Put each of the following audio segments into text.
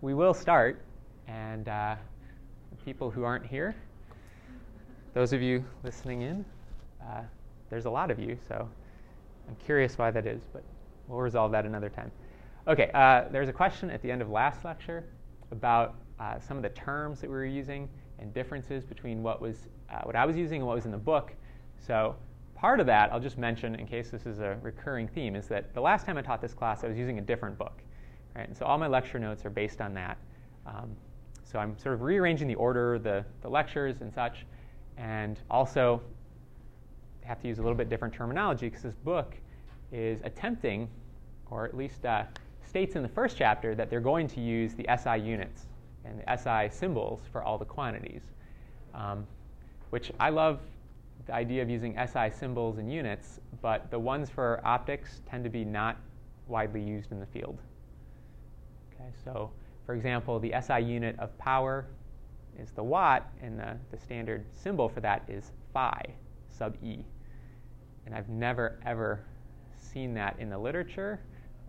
we will start, and uh, people who aren't here, those of you listening in, uh, there's a lot of you, so I'm curious why that is, but we'll resolve that another time. Okay, uh, there's a question at the end of last lecture about uh, some of the terms that we were using and differences between what was uh, what I was using and what was in the book. So part of that, I'll just mention in case this is a recurring theme, is that the last time I taught this class, I was using a different book. Right? And so all my lecture notes are based on that. Um, so I'm sort of rearranging the order, the, the lectures and such, and also have to use a little bit different terminology because this book is attempting, or at least uh, states in the first chapter, that they're going to use the SI units and the SI symbols for all the quantities, um, which I love the idea of using SI symbols and units, but the ones for optics tend to be not widely used in the field. Okay, so for example, the SI unit of power is the watt, and the, the standard symbol for that is phi sub E. And I've never, ever seen that in the literature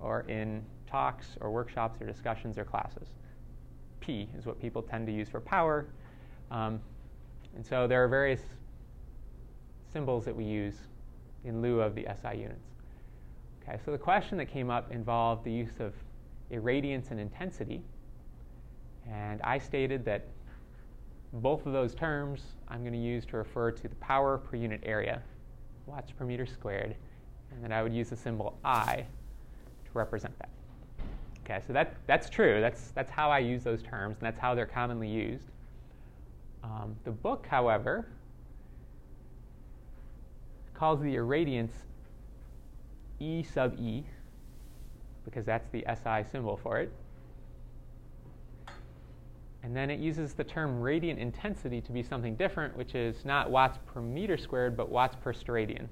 or in talks or workshops or discussions or classes. P is what people tend to use for power. Um, and so there are various symbols that we use in lieu of the SI units. Okay, so the question that came up involved the use of irradiance and intensity. And I stated that both of those terms I'm going to use to refer to the power per unit area, watts per meter squared, and then I would use the symbol I to represent that. Okay, so that, that's true. That's, that's how I use those terms, and that's how they're commonly used. Um, the book, however, calls the irradiance E sub E, because that's the SI symbol for it. And then it uses the term radiant intensity to be something different, which is not watts per meter squared, but watts per steradian.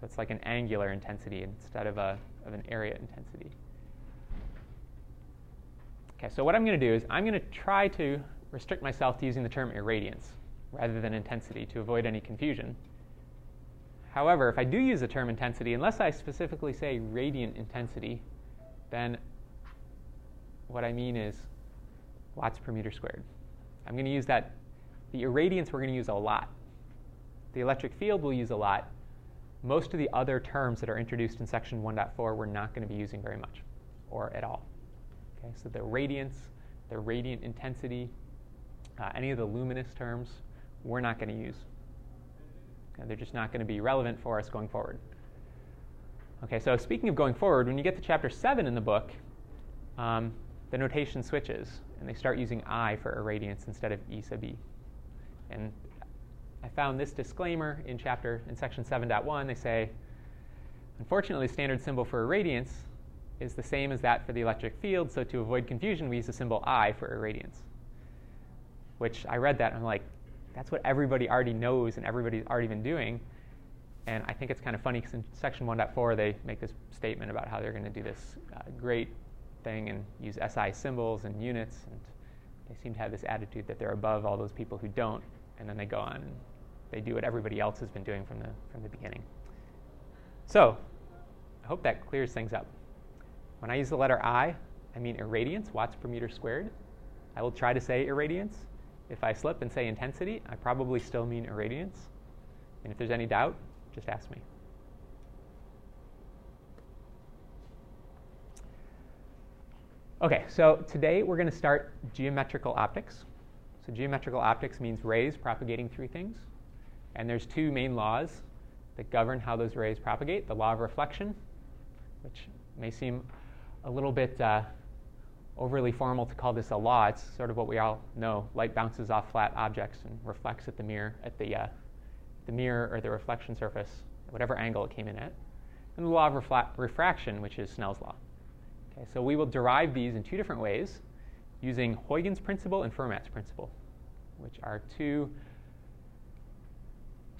So it's like an angular intensity instead of, a, of an area intensity. Okay, so what I'm going to do is I'm going to try to restrict myself to using the term irradiance rather than intensity to avoid any confusion. However, if I do use the term intensity, unless I specifically say radiant intensity, then what I mean is watts per meter squared. I'm going to use that. The irradiance we're going to use a lot. The electric field we'll use a lot. Most of the other terms that are introduced in section 1.4 we're not going to be using very much or at all. Okay, so the radiance, the radiant intensity, uh, any of the luminous terms, we're not going to use. Okay, they're just not going to be relevant for us going forward. Okay, so speaking of going forward, when you get to chapter 7 in the book, um, the notation switches, and they start using I for irradiance instead of E sub E. And I found this disclaimer in chapter in section 7.1. They say, unfortunately, standard symbol for irradiance is the same as that for the electric field, so to avoid confusion, we use the symbol I for irradiance. Which I read that and I'm like, that's what everybody already knows and everybody's already been doing. And I think it's kind of funny because in section 1.4 they make this statement about how they're going to do this uh, great thing and use SI symbols and units, and they seem to have this attitude that they're above all those people who don't. And then they go on and they do what everybody else has been doing from the from the beginning. So, I hope that clears things up. When I use the letter I, I mean irradiance, watts per meter squared. I will try to say irradiance. If I slip and say intensity, I probably still mean irradiance. And if there's any doubt, just ask me. Okay, so today we're going to start geometrical optics. So geometrical optics means rays propagating through things. And there's two main laws that govern how those rays propagate. The law of reflection, which may seem a little bit uh, overly formal to call this a law. It's sort of what we all know. Light bounces off flat objects and reflects at the mirror, at the, uh, the mirror or the reflection surface, whatever angle it came in at. And the law of refla- refraction, which is Snell's law. Okay, so we will derive these in two different ways using Huygens principle and Fermat's principle, which are two,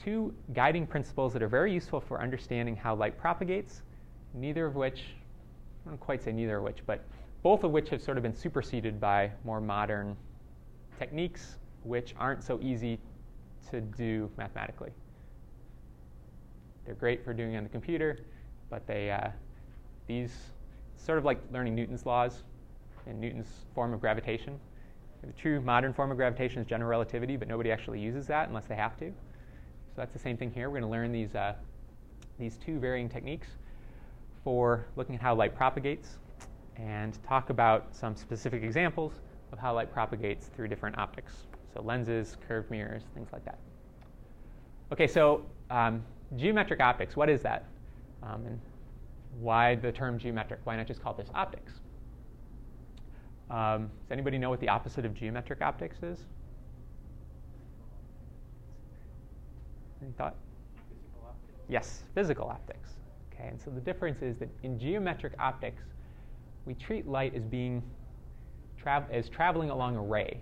two guiding principles that are very useful for understanding how light propagates, neither of which, I don't quite say neither of which, but both of which have sort of been superseded by more modern techniques, which aren't so easy to do mathematically. They're great for doing on the computer, but they, uh, these sort of like learning Newton's laws. and Newton's form of gravitation. The true modern form of gravitation is general relativity, but nobody actually uses that unless they have to. So that's the same thing here. We're going to learn these, uh, these two varying techniques for looking at how light propagates and talk about some specific examples of how light propagates through different optics. So lenses, curved mirrors, things like that. Okay, so um, geometric optics, what is that? Um, and why the term geometric? Why not just call this optics? Um, does anybody know what the opposite of geometric optics is? Any thought? Physical optics. Yes, physical optics. Okay, and so the difference is that in geometric optics, we treat light as being tra- as traveling along a ray.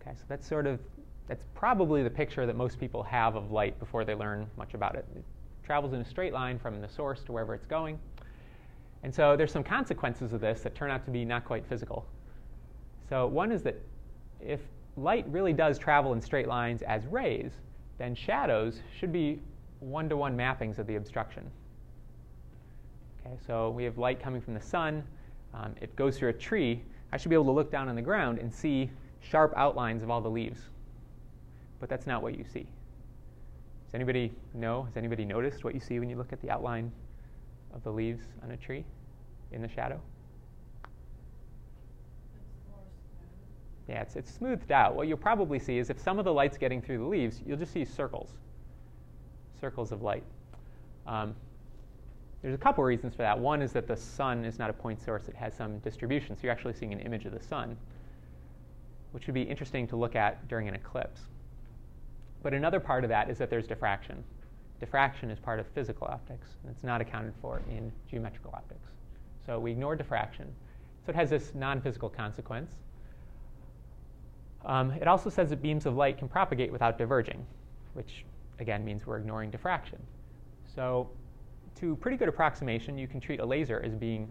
Okay, so that's sort of that's probably the picture that most people have of light before they learn much about it. It travels in a straight line from the source to wherever it's going. And so there's some consequences of this that turn out to be not quite physical. So one is that if light really does travel in straight lines as rays, then shadows should be one-to-one mappings of the obstruction. Okay, so we have light coming from the sun. Um, it goes through a tree. I should be able to look down on the ground and see sharp outlines of all the leaves. But that's not what you see. Does anybody know? Has anybody noticed what you see when you look at the outline of the leaves on a tree in the shadow? Yeah, it's, it's smoothed out. What you'll probably see is if some of the light's getting through the leaves, you'll just see circles, circles of light. Um, there's a couple reasons for that. One is that the sun is not a point source, it has some distribution, so you're actually seeing an image of the sun, which would be interesting to look at during an eclipse. But another part of that is that there's diffraction. Diffraction is part of physical optics, and it's not accounted for in geometrical optics. So we ignore diffraction. So it has this non physical consequence. Um, it also says that beams of light can propagate without diverging, which again means we're ignoring diffraction. So, to pretty good approximation, you can treat a laser as being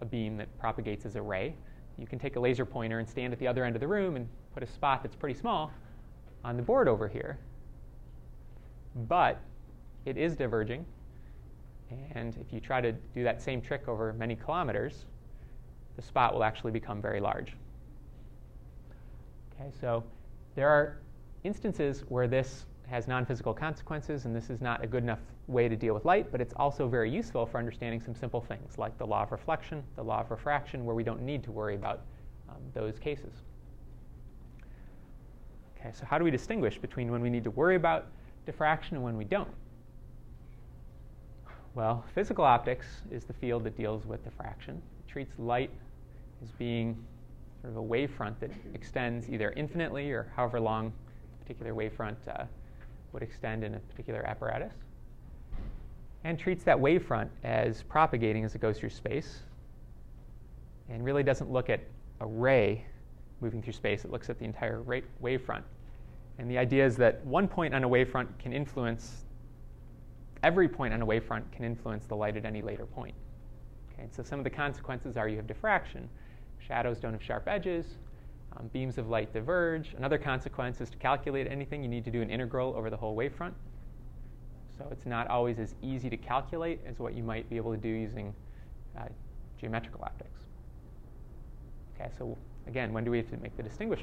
a beam that propagates as a ray. You can take a laser pointer and stand at the other end of the room and put a spot that's pretty small on the board over here. But it is diverging. And if you try to do that same trick over many kilometers, the spot will actually become very large. Okay, so there are instances where this has non-physical consequences, and this is not a good enough way to deal with light, but it's also very useful for understanding some simple things like the law of reflection, the law of refraction, where we don't need to worry about um, those cases. Okay, so how do we distinguish between when we need to worry about diffraction and when we don't? Well, physical optics is the field that deals with diffraction. It treats light as being sort of a wavefront that extends either infinitely or however long a particular wavefront uh, would extend in a particular apparatus, and treats that wavefront as propagating as it goes through space, and really doesn't look at a ray moving through space. It looks at the entire wavefront. And the idea is that one point on a wavefront can influence, every point on a wavefront can influence the light at any later point. Okay, so some of the consequences are you have diffraction, shadows don't have sharp edges, um, beams of light diverge. Another consequence is to calculate anything, you need to do an integral over the whole wavefront. So it's not always as easy to calculate as what you might be able to do using uh, geometrical optics. Okay, so again, when do we have to make the distinguish?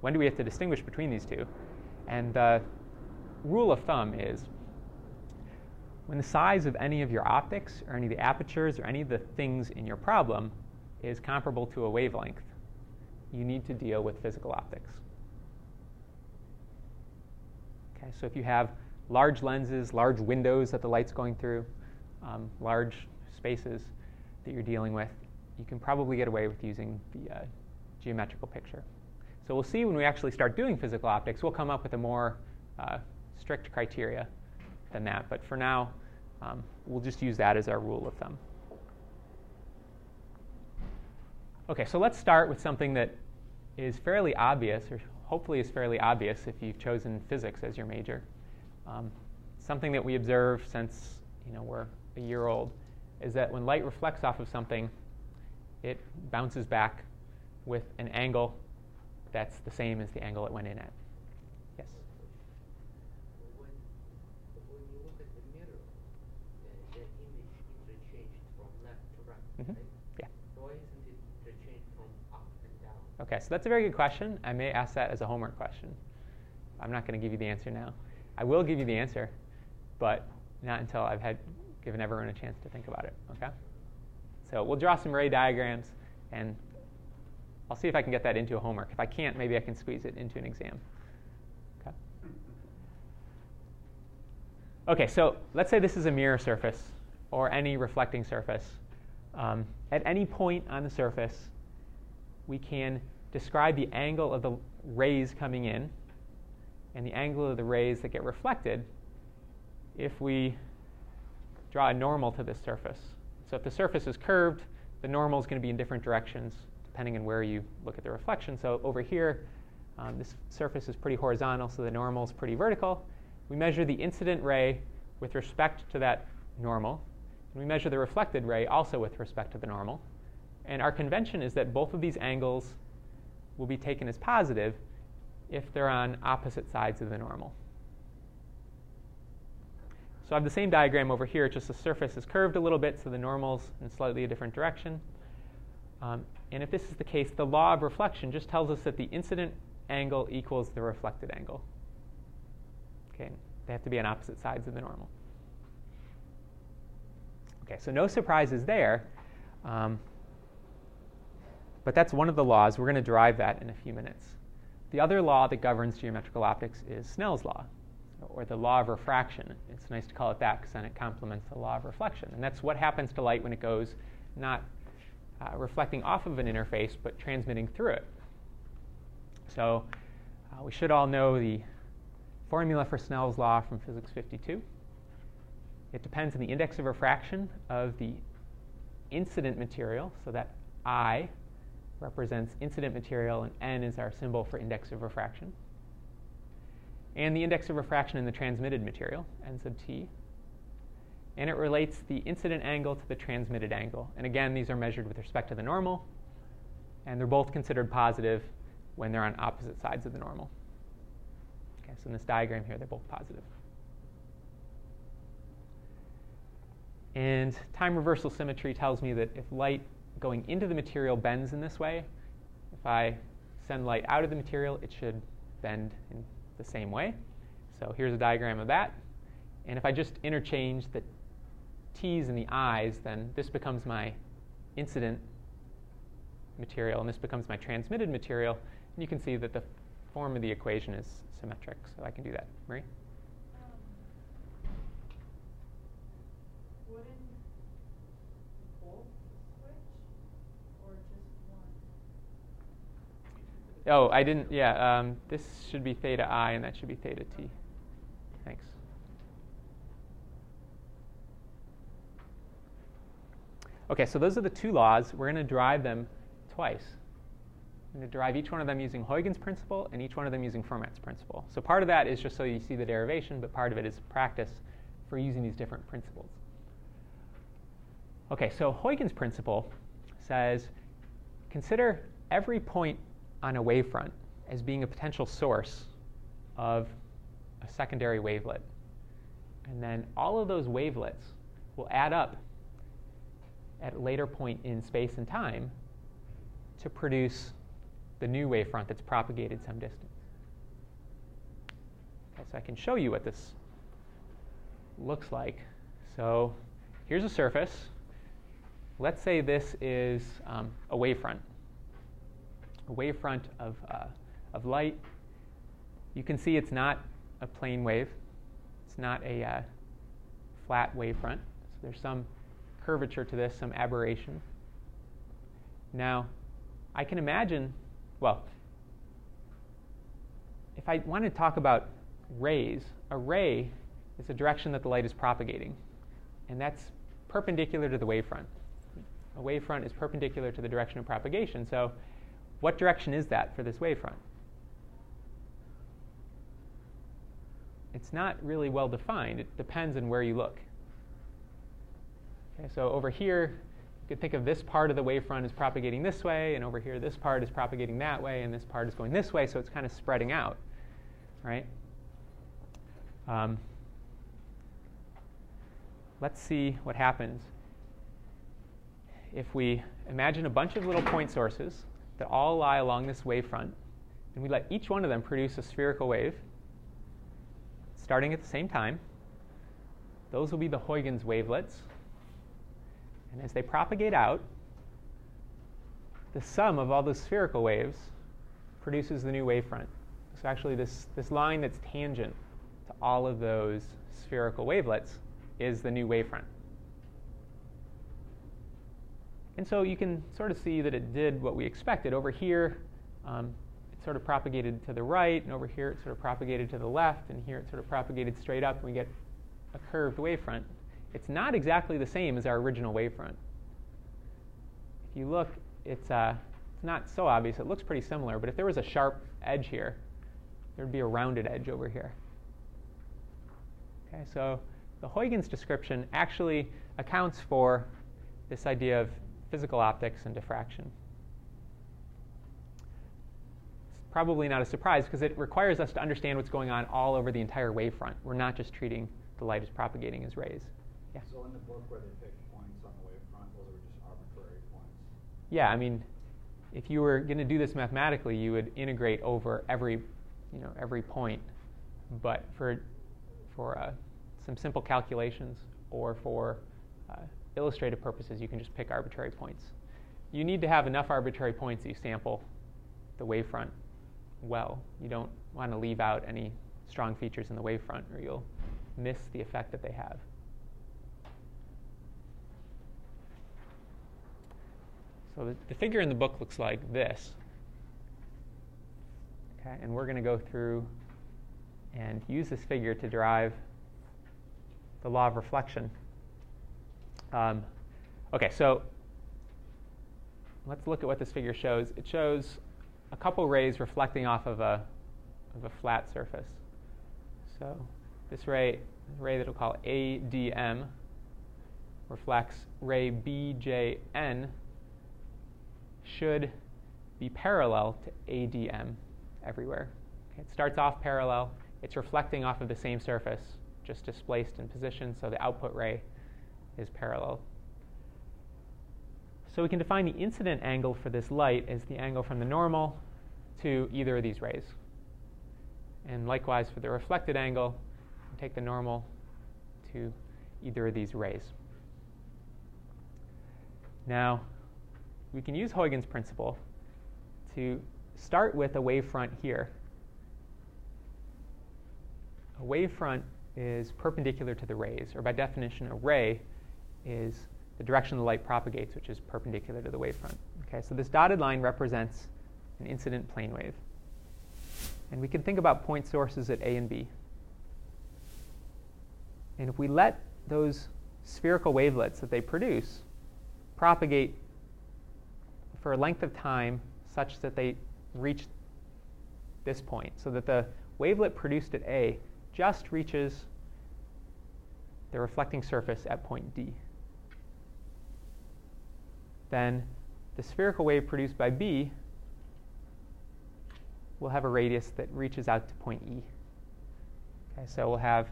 When do we have to distinguish between these two? And the rule of thumb is when the size of any of your optics or any of the apertures or any of the things in your problem is comparable to a wavelength, you need to deal with physical optics. Okay, so if you have large lenses, large windows that the light's going through, um, large spaces that you're dealing with, you can probably get away with using the uh, geometrical picture. So we'll see when we actually start doing physical optics, we'll come up with a more uh, strict criteria than that. But for now, um, we'll just use that as our rule of thumb. Okay, so let's start with something that is fairly obvious, or hopefully is fairly obvious if you've chosen physics as your major. Um, something that we observe since you know we're a year old is that when light reflects off of something, it bounces back with an angle that's the same as the angle it went in at. Yes. When, when you look at the mirror, uh, the image interchanged from left to right, Mhm. right? Yeah. So why isn't it Okay, so that's a very good question. I may ask that as a homework question. I'm not going to give you the answer now. I will give you the answer, but not until I've had given everyone a chance to think about it. Okay? So we'll draw some ray diagrams, and I'll see if I can get that into a homework. If I can't, maybe I can squeeze it into an exam. Okay. Okay, so let's say this is a mirror surface or any reflecting surface. Um, at any point on the surface, we can describe the angle of the rays coming in and the angle of the rays that get reflected if we draw a normal to this surface. So if the surface is curved, the normal is going to be in different directions depending on where you look at the reflection. So over here, um, this surface is pretty horizontal, so the normal is pretty vertical. We measure the incident ray with respect to that normal, and we measure the reflected ray also with respect to the normal. And our convention is that both of these angles will be taken as positive if they're on opposite sides of the normal. So I have the same diagram over here, just the surface is curved a little bit, so the normal's in slightly a different direction. Um, and if this is the case, the law of reflection just tells us that the incident angle equals the reflected angle. Okay, they have to be on opposite sides of the normal. Okay, so no surprises there. Um, but that's one of the laws. We're going to derive that in a few minutes. The other law that governs geometrical optics is Snell's law, or the law of refraction. It's nice to call it that because then it complements the law of reflection. And that's what happens to light when it goes not uh, reflecting off of an interface, but transmitting through it. So uh, we should all know the formula for Snell's law from Physics 52. It depends on the index of refraction of the incident material, so that I represents incident material, and n is our symbol for index of refraction. And the index of refraction in the transmitted material, n sub t. And it relates the incident angle to the transmitted angle. And again, these are measured with respect to the normal, and they're both considered positive when they're on opposite sides of the normal. Okay, so in this diagram here, they're both positive. And time reversal symmetry tells me that if light going into the material bends in this way. If I send light out of the material, it should bend in the same way. So here's a diagram of that. And if I just interchange the t's and the i's, then this becomes my incident material, and this becomes my transmitted material. And you can see that the form of the equation is symmetric, so I can do that. Marie? Oh, I didn't, yeah, um, this should be theta i and that should be theta t. Thanks. Okay, so those are the two laws. We're going to derive them twice. I'm going to derive each one of them using Huygens principle and each one of them using Fermat's principle. So part of that is just so you see the derivation, but part of it is practice for using these different principles. Okay, so Huygens principle says consider every point on a wavefront as being a potential source of a secondary wavelet. And then all of those wavelets will add up at a later point in space and time to produce the new wavefront that's propagated some distance. Okay, so I can show you what this looks like. So here's a surface. Let's say this is um, a wavefront a wavefront of, uh, of light. You can see it's not a plane wave. It's not a uh, flat wavefront. So there's some curvature to this, some aberration. Now, I can imagine, well, if I want to talk about rays, a ray is the direction that the light is propagating, and that's perpendicular to the wavefront. A wavefront is perpendicular to the direction of propagation. So what direction is that for this wavefront? It's not really well defined. It depends on where you look. Okay, so over here, you could think of this part of the wavefront as propagating this way, and over here, this part is propagating that way, and this part is going this way, so it's kind of spreading out, right? Um, let's see what happens if we imagine a bunch of little point sources that all lie along this wavefront, and we let each one of them produce a spherical wave starting at the same time. Those will be the Huygens wavelets. And as they propagate out, the sum of all those spherical waves produces the new wavefront. So actually, this, this line that's tangent to all of those spherical wavelets is the new wavefront. And so you can sort of see that it did what we expected. Over here, um, it sort of propagated to the right, and over here it sort of propagated to the left, and here it sort of propagated straight up, and we get a curved wavefront. It's not exactly the same as our original wavefront. If you look, it's, uh, it's not so obvious. It looks pretty similar, but if there was a sharp edge here, there'd be a rounded edge over here. Okay, so the Huygens description actually accounts for this idea of physical optics and diffraction. It's probably not a surprise because it requires us to understand what's going on all over the entire wavefront. We're not just treating the light as propagating as rays. Yeah. So in the book where they pick points on the wavefront, those are just arbitrary points. Yeah, I mean, if you were going to do this mathematically, you would integrate over every, you know, every point. But for for uh, some simple calculations or for uh, illustrative purposes, you can just pick arbitrary points. You need to have enough arbitrary points that you sample the wavefront well. You don't want to leave out any strong features in the wavefront, or you'll miss the effect that they have. So the, the figure in the book looks like this. Okay, and we're going to go through and use this figure to derive the law of reflection. Um, okay, so let's look at what this figure shows. It shows a couple rays reflecting off of a, of a flat surface. So this ray, ray that we'll call ADM, reflects ray BJN should be parallel to ADM everywhere. Okay, it starts off parallel. It's reflecting off of the same surface, just displaced in position, so the output ray is parallel. So we can define the incident angle for this light as the angle from the normal to either of these rays. And likewise for the reflected angle, take the normal to either of these rays. Now, we can use Huygens' principle to start with a wavefront here. A wavefront is perpendicular to the rays, or by definition, a ray is the direction the light propagates, which is perpendicular to the wavefront. Okay, so this dotted line represents an incident plane wave. And we can think about point sources at A and B. And if we let those spherical wavelets that they produce propagate for a length of time such that they reach this point, so that the wavelet produced at A just reaches the reflecting surface at point D. Then the spherical wave produced by B will have a radius that reaches out to point E. Okay, so we'll have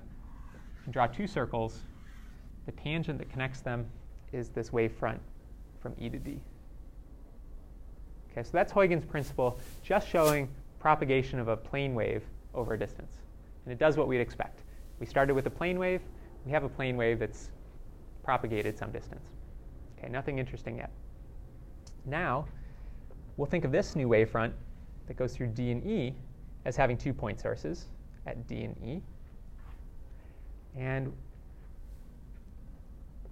draw two circles. The tangent that connects them is this wave front from E to D. Okay, so that's Huygens' principle, just showing propagation of a plane wave over a distance. And it does what we'd expect. We started with a plane wave, we have a plane wave that's propagated some distance. Okay, nothing interesting yet. Now, we'll think of this new wavefront that goes through D and E as having two point sources at D and E. And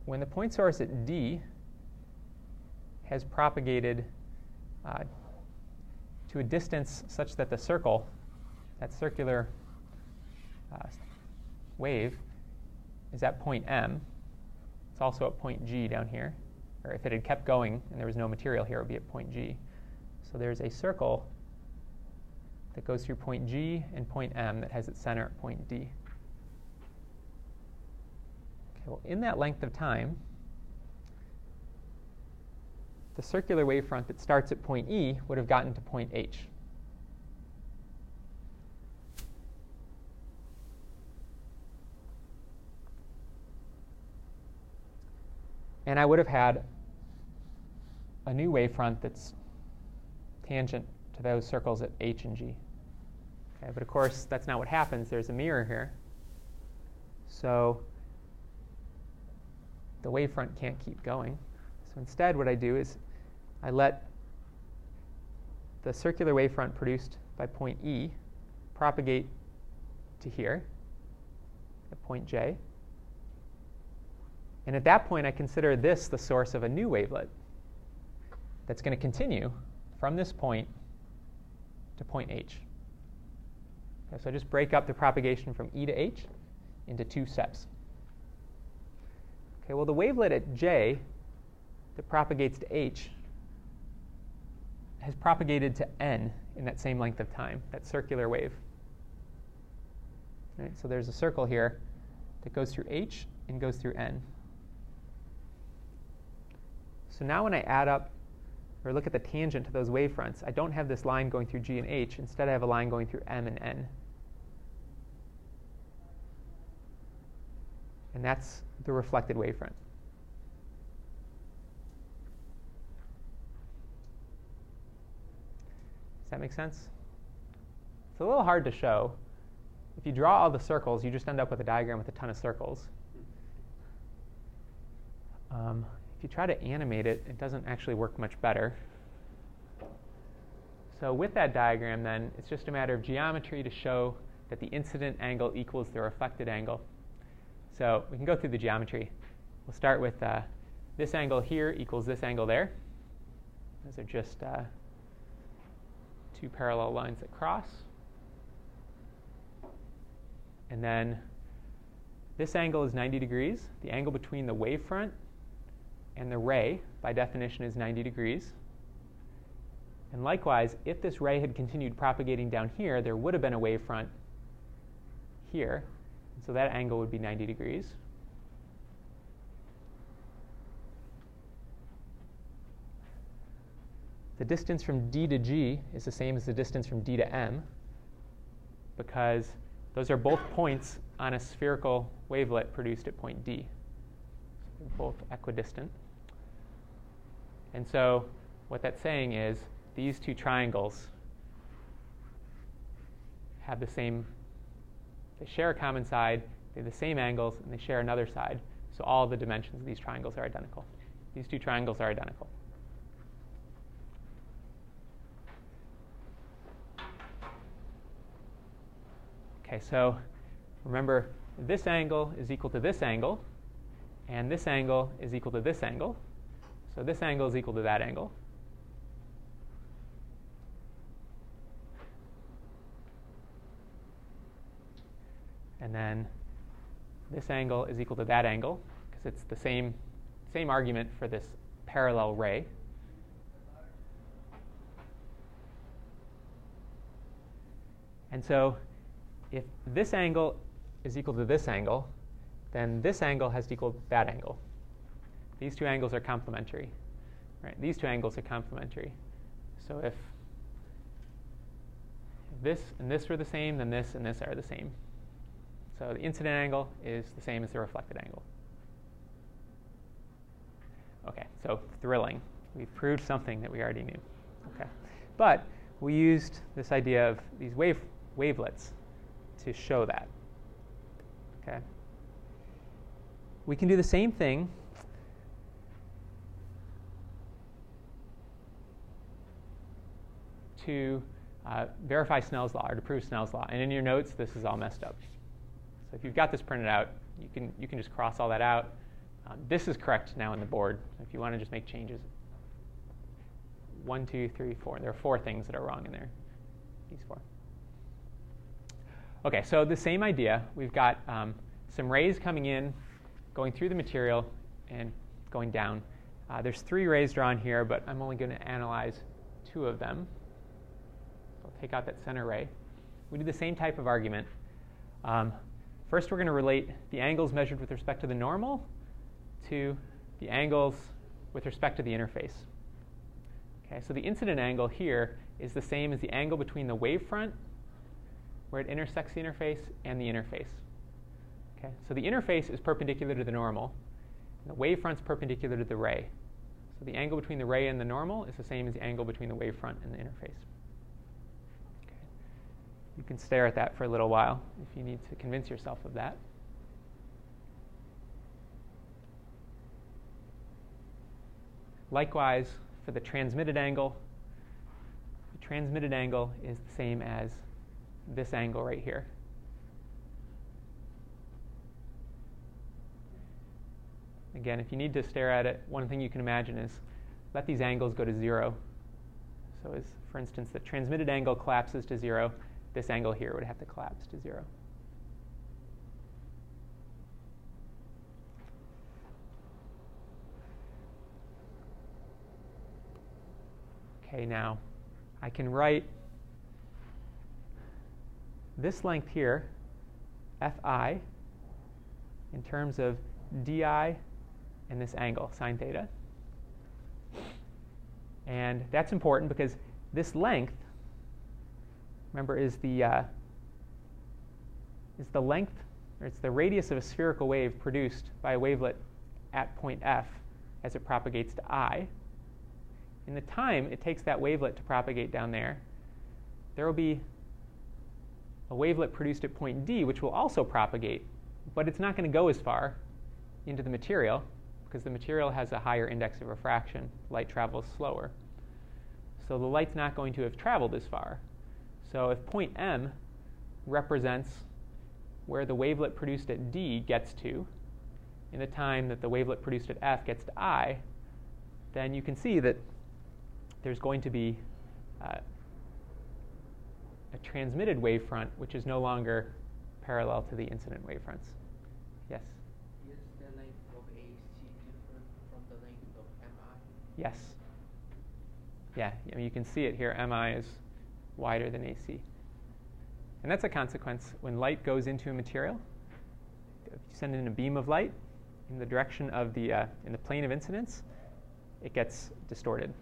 when the point source at D has propagated uh, to a distance such that the circle, that circular uh, wave, is at point M. It's also at point G down here. Or if it had kept going and there was no material here, it would be at point G. So there's a circle that goes through point G and point M that has its center at point D. Okay, well, in that length of time, the circular wavefront that starts at point E would have gotten to point H. And I would have had a new wavefront that's tangent to those circles at h and g. Okay, but of course, that's not what happens. There's a mirror here. So the wavefront can't keep going. So instead, what I do is I let the circular wavefront produced by point E propagate to here at point J. And at that point, I consider this the source of a new wavelet that's going to continue from this point to point H. Okay, so I just break up the propagation from E to H into two steps. Okay, well, the wavelet at J that propagates to H has propagated to N in that same length of time, that circular wave. Right, so there's a circle here that goes through H and goes through N. So now when I add up or look at the tangent to those wavefronts, I don't have this line going through G and H. Instead, I have a line going through M and N. And that's the reflected wavefront. Does that make sense? It's a little hard to show. If you draw all the circles, you just end up with a diagram with a ton of circles. Um, if you try to animate it, it doesn't actually work much better. So with that diagram, then, it's just a matter of geometry to show that the incident angle equals the reflected angle. So we can go through the geometry. We'll start with uh, this angle here equals this angle there. Those are just uh, two parallel lines that cross. And then this angle is 90 degrees. The angle between the wavefront and the ray, by definition, is 90 degrees. And likewise, if this ray had continued propagating down here, there would have been a wavefront here. And so that angle would be 90 degrees. The distance from D to G is the same as the distance from D to M because those are both points on a spherical wavelet produced at point D. So they're both equidistant. And so what that's saying is these two triangles have the same, they share a common side, they have the same angles, and they share another side. So all the dimensions of these triangles are identical. These two triangles are identical. Okay, so remember this angle is equal to this angle, and this angle is equal to this angle. So this angle is equal to that angle. And then this angle is equal to that angle because it's the same, same argument for this parallel ray. And so if this angle is equal to this angle, then this angle has to equal that angle. These two angles are complementary. Right? These two angles are complementary. So if this and this were the same, then this and this are the same. So the incident angle is the same as the reflected angle. Okay, so thrilling. We've proved something that we already knew. Okay. But we used this idea of these wave, wavelets to show that. Okay. We can do the same thing to uh, verify Snell's law or to prove Snell's law. And in your notes, this is all messed up. So if you've got this printed out, you can, you can just cross all that out. Um, this is correct now in the board. If you want to just make changes, one, two, three, four. There are four things that are wrong in there. These four. Okay, so the same idea. We've got um, some rays coming in, going through the material, and going down. Uh, there's three rays drawn here, but I'm only going to analyze two of them. Take out that center ray. We do the same type of argument. Um, first, we're going to relate the angles measured with respect to the normal to the angles with respect to the interface. Okay, so the incident angle here is the same as the angle between the wavefront where it intersects the interface and the interface. Okay, so the interface is perpendicular to the normal, and the wavefront's perpendicular to the ray. So the angle between the ray and the normal is the same as the angle between the wavefront and the interface. You can stare at that for a little while if you need to convince yourself of that. Likewise, for the transmitted angle, the transmitted angle is the same as this angle right here. Again, if you need to stare at it, one thing you can imagine is let these angles go to zero. So as, for instance, the transmitted angle collapses to zero, this angle here would have to collapse to zero. Okay, now I can write this length here, fi, in terms of di and this angle, sine theta. And that's important because this length, remember, is the, uh, is the length, or it's the radius of a spherical wave produced by a wavelet at point f as it propagates to i. In the time it takes that wavelet to propagate down there, there will be a wavelet produced at point d which will also propagate, but it's not going to go as far into the material because the material has a higher index of refraction. Light travels slower. So the light's not going to have traveled as far. So if point M represents where the wavelet produced at D gets to in the time that the wavelet produced at F gets to I, then you can see that there's going to be uh, a transmitted wavefront which is no longer parallel to the incident wavefronts. Yes? Is the length of AC different from the length of MI? Yes. Yeah, I mean, you can see it here. MI is wider than AC. And that's a consequence. When light goes into a material, if you send in a beam of light in the direction of the, uh, in the plane of incidence, it gets distorted.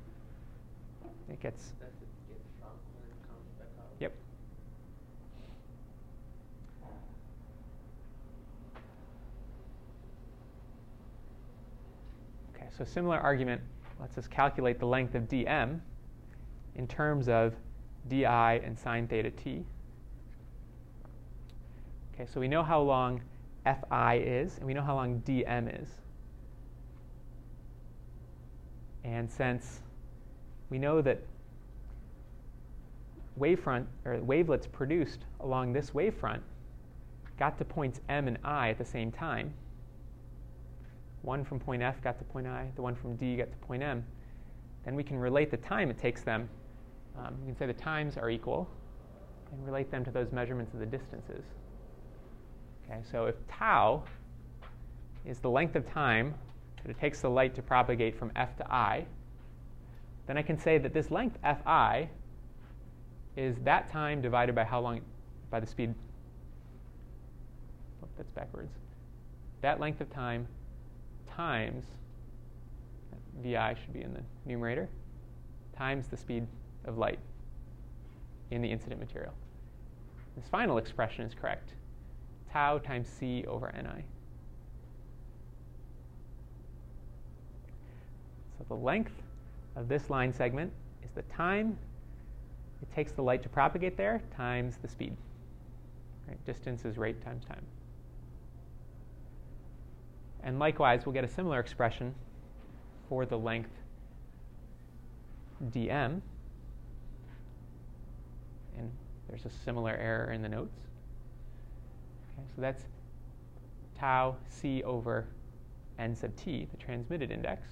It gets, it get shrunk when it comes back out? yep. Okay, so similar argument lets us calculate the length of dm in terms of di and sine theta t. Okay, so we know how long fi is, and we know how long dm is. And since we know that wavefront or wavelets produced along this wavefront got to points m and i at the same time. One from point F got to point I, the one from D got to point M. Then we can relate the time it takes them. Um, you can say the times are equal and relate them to those measurements of the distances. Okay, so if tau is the length of time that it takes the light to propagate from F to I, then I can say that this length Fi is that time divided by how long, by the speed. Oh, that's backwards. That length of time times, vi should be in the numerator, times the speed of light in the incident material. This final expression is correct. Tau times c over ni. So the length of this line segment is the time it takes the light to propagate there times the speed. Right? Distance is rate times time. And likewise, we'll get a similar expression for the length dm. And there's a similar error in the notes. Okay, so that's tau c over n sub t, the transmitted index.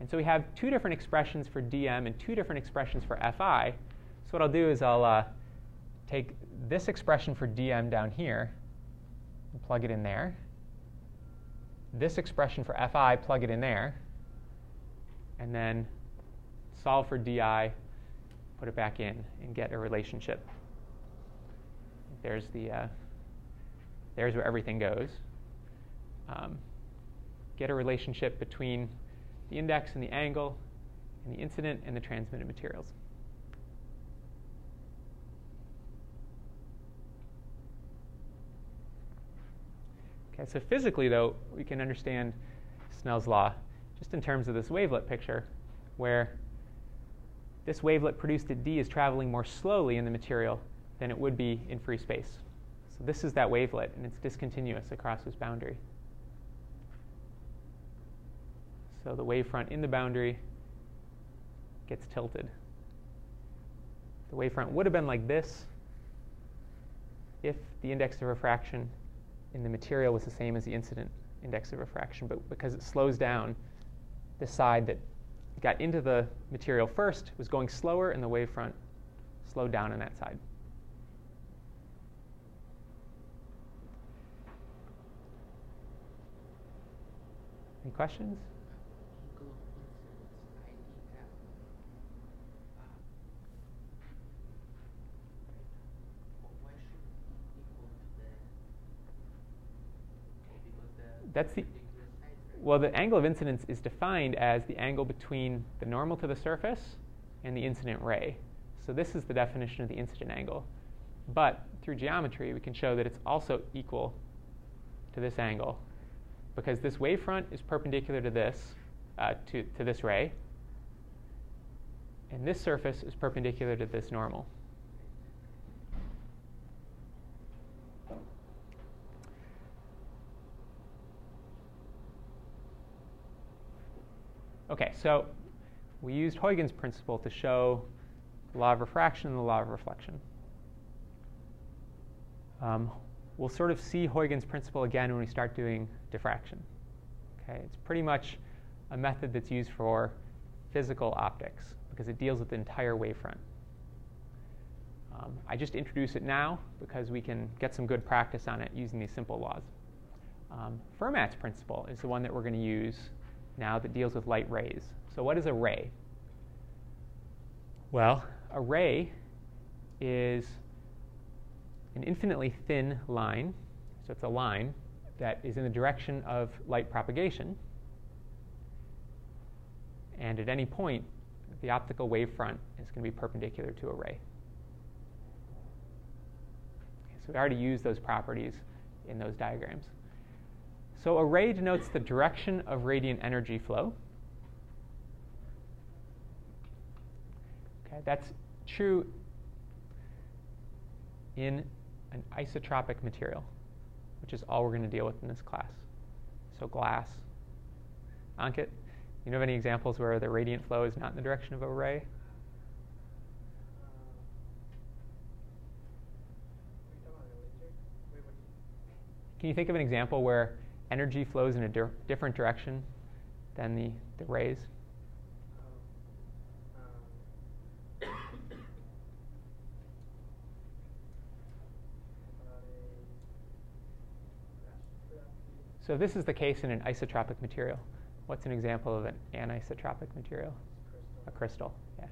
And so we have two different expressions for dm and two different expressions for fi. So what I'll do is I'll uh, take this expression for dm down here and plug it in there. This expression for fi, plug it in there. And then solve for di, put it back in, and get a relationship. There's the uh, there's where everything goes. Um, get a relationship between the index and the angle, and the incident and the transmitted materials. Okay, so physically, though, we can understand Snell's law just in terms of this wavelet picture, where this wavelet produced at d is traveling more slowly in the material than it would be in free space. So this is that wavelet, and it's discontinuous across this boundary. So the wavefront in the boundary gets tilted. The wavefront would have been like this if the index of refraction in the material was the same as the incident index of refraction, but because it slows down, the side that got into the material first was going slower, and the wavefront slowed down on that side. Any questions? That's the well, the angle of incidence is defined as the angle between the normal to the surface and the incident ray. So this is the definition of the incident angle. But through geometry, we can show that it's also equal to this angle because this wavefront is perpendicular to this, uh, to, to this ray, and this surface is perpendicular to this normal. Okay, so we used Huygens' principle to show the law of refraction and the law of reflection. Um, we'll sort of see Huygens' principle again when we start doing diffraction. Okay, it's pretty much a method that's used for physical optics because it deals with the entire wavefront. Um, I just introduce it now because we can get some good practice on it using these simple laws. Um, Fermat's principle is the one that we're going to use now that deals with light rays. So, what is a ray? Well, a ray is an infinitely thin line, so it's a line that is in the direction of light propagation. And at any point, the optical wavefront is going to be perpendicular to a ray. Okay, so we already used those properties in those diagrams. So a ray denotes the direction of radiant energy flow. Okay, that's true in an isotropic material, which is all we're going to deal with in this class. So glass. Ankit, you know of any examples where the radiant flow is not in the direction of a ray? Can you think of an example where energy flows in a di- different direction than the, the rays? So this is the case in an isotropic material. What's an example of an anisotropic material? Crystal. A crystal, yeah.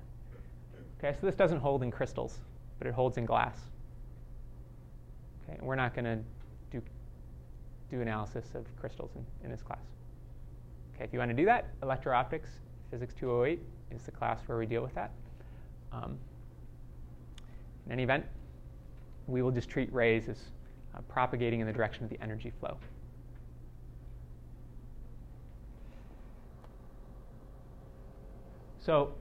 Okay, so this doesn't hold in crystals, but it holds in glass. Okay, and we're not going to do analysis of crystals in, in this class. Okay, if you want to do that, electro-optics, Physics 208 is the class where we deal with that. Um, in any event, we will just treat rays as uh, propagating in the direction of the energy flow. So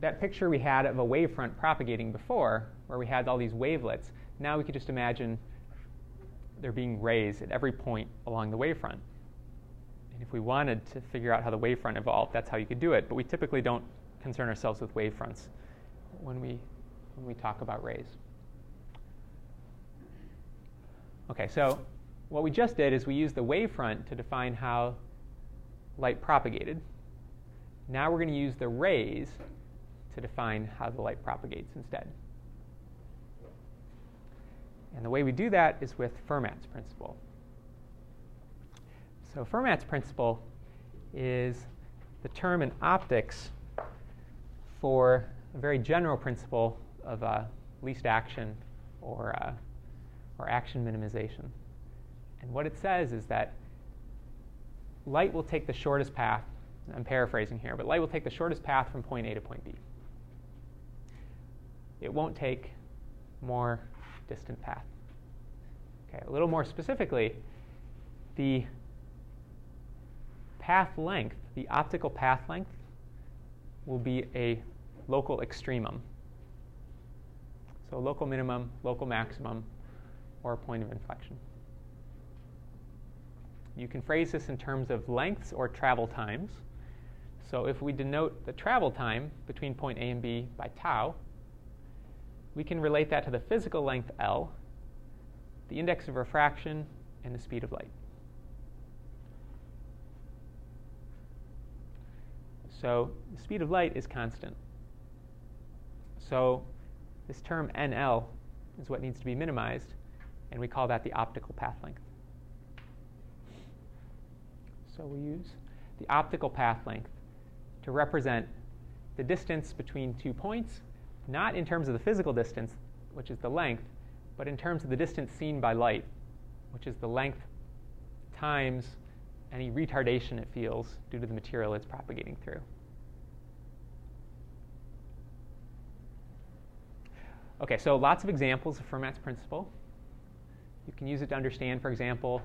that picture we had of a wavefront propagating before, where we had all these wavelets, now we could just imagine they're being rays at every point along the wavefront. And if we wanted to figure out how the wavefront evolved, that's how you could do it. But we typically don't concern ourselves with wavefronts when we, when we talk about rays. Okay, so what we just did is we used the wavefront to define how light propagated. Now we're going to use the rays to define how the light propagates instead. And the way we do that is with Fermat's principle. So, Fermat's principle is the term in optics for a very general principle of uh, least action or, uh, or action minimization. And what it says is that light will take the shortest path. I'm paraphrasing here, but light will take the shortest path from point A to point B. It won't take more distant path. Okay, a little more specifically, the path length the optical path length will be a local extremum. So local minimum, local maximum, or a point of inflection. You can phrase this in terms of lengths or travel times. So if we denote the travel time between point A and B by tau, we can relate that to the physical length L, the index of refraction, and the speed of light. So the speed of light is constant. So this term NL is what needs to be minimized, and we call that the optical path length. So we use the optical path length to represent the distance between two points, not in terms of the physical distance, which is the length, but in terms of the distance seen by light, which is the length times any retardation it feels due to the material it's propagating through. Okay, so lots of examples of Fermat's principle. You can use it to understand, for example,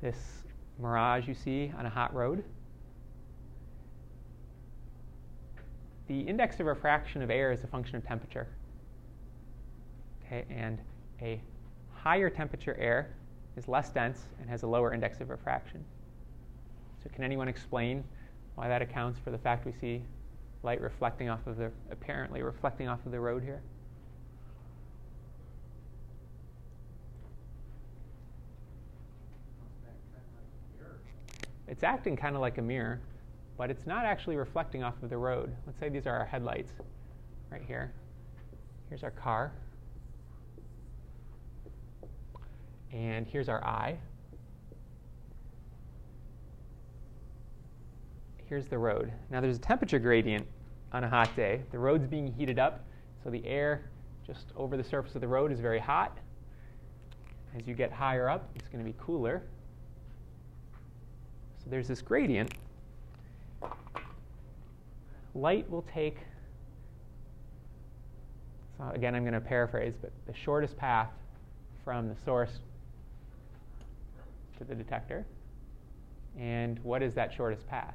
this mirage you see on a hot road. The index of refraction of air is a function of temperature. Okay, and a higher temperature air is less dense and has a lower index of refraction. So, can anyone explain why that accounts for the fact we see light reflecting off of the apparently reflecting off of the road here? It's acting kind of like a mirror, but it's not actually reflecting off of the road. Let's say these are our headlights right here. Here's our car. And here's our eye. Here's the road. Now there's a temperature gradient on a hot day. The road's being heated up, so the air just over the surface of the road is very hot. As you get higher up, it's going to be cooler. So there's this gradient. Light will take, so again, I'm going to paraphrase, but the shortest path from the source to the detector. And what is that shortest path?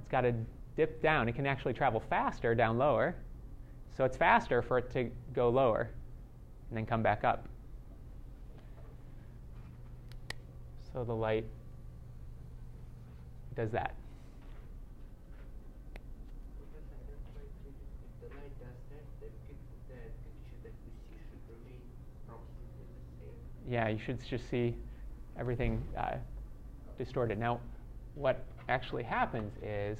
It's got to dip down. It can actually travel faster down lower. So it's faster for it to go lower and then come back up. So the light does that. yeah, you should just see everything uh, distorted. Now, what actually happens is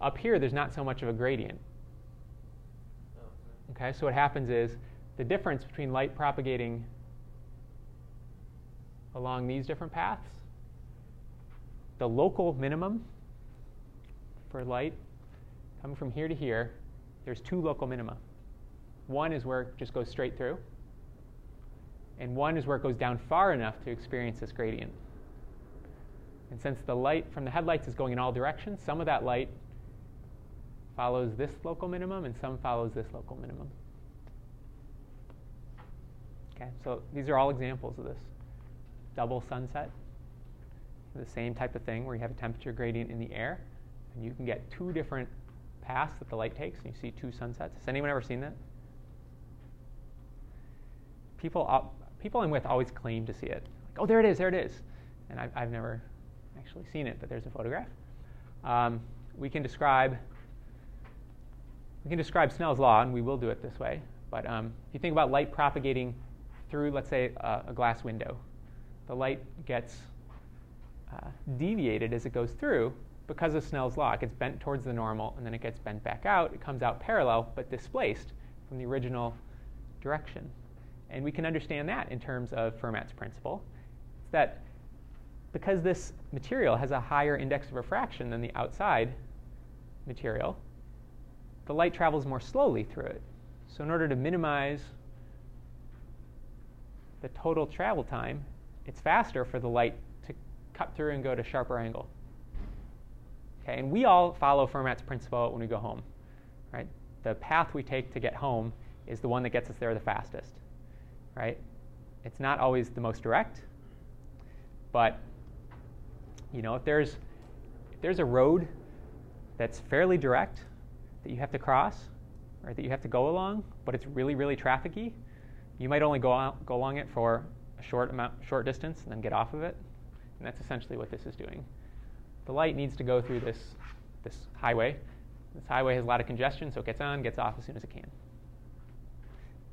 up here, there's not so much of a gradient. Okay, so what happens is the difference between light propagating along these different paths, the local minimum for light coming from here to here, there's two local minima. One is where it just goes straight through, and one is where it goes down far enough to experience this gradient. And since the light from the headlights is going in all directions, some of that light follows this local minimum and some follows this local minimum. Okay, so these are all examples of this double sunset. The same type of thing where you have a temperature gradient in the air, and you can get two different paths that the light takes, and you see two sunsets. Has anyone ever seen that? People people I'm with always claim to see it. Like, oh, there it is, there it is. And I've, I've never actually seen it, but there's a photograph. Um, we can describe we can describe Snell's law, and we will do it this way. But um, if you think about light propagating through, let's say, a, a glass window, the light gets uh, deviated as it goes through because of Snell's law. It gets bent towards the normal, and then it gets bent back out. It comes out parallel, but displaced from the original direction. And we can understand that in terms of Fermat's principle. It's that because this material has a higher index of refraction than the outside material, the light travels more slowly through it. So, in order to minimize the total travel time, it's faster for the light cut through and go to sharper angle. Okay, and we all follow Fermat's principle when we go home, right? The path we take to get home is the one that gets us there the fastest right? It's not always the most direct, but you know, if there's if there's a road that's fairly direct that you have to cross or that you have to go along, but it's really really trafficy, you might only go out, go along it for a short amount short distance and then get off of it. And that's essentially what this is doing. The light needs to go through this this highway. This highway has a lot of congestion, so it gets on, gets off as soon as it can.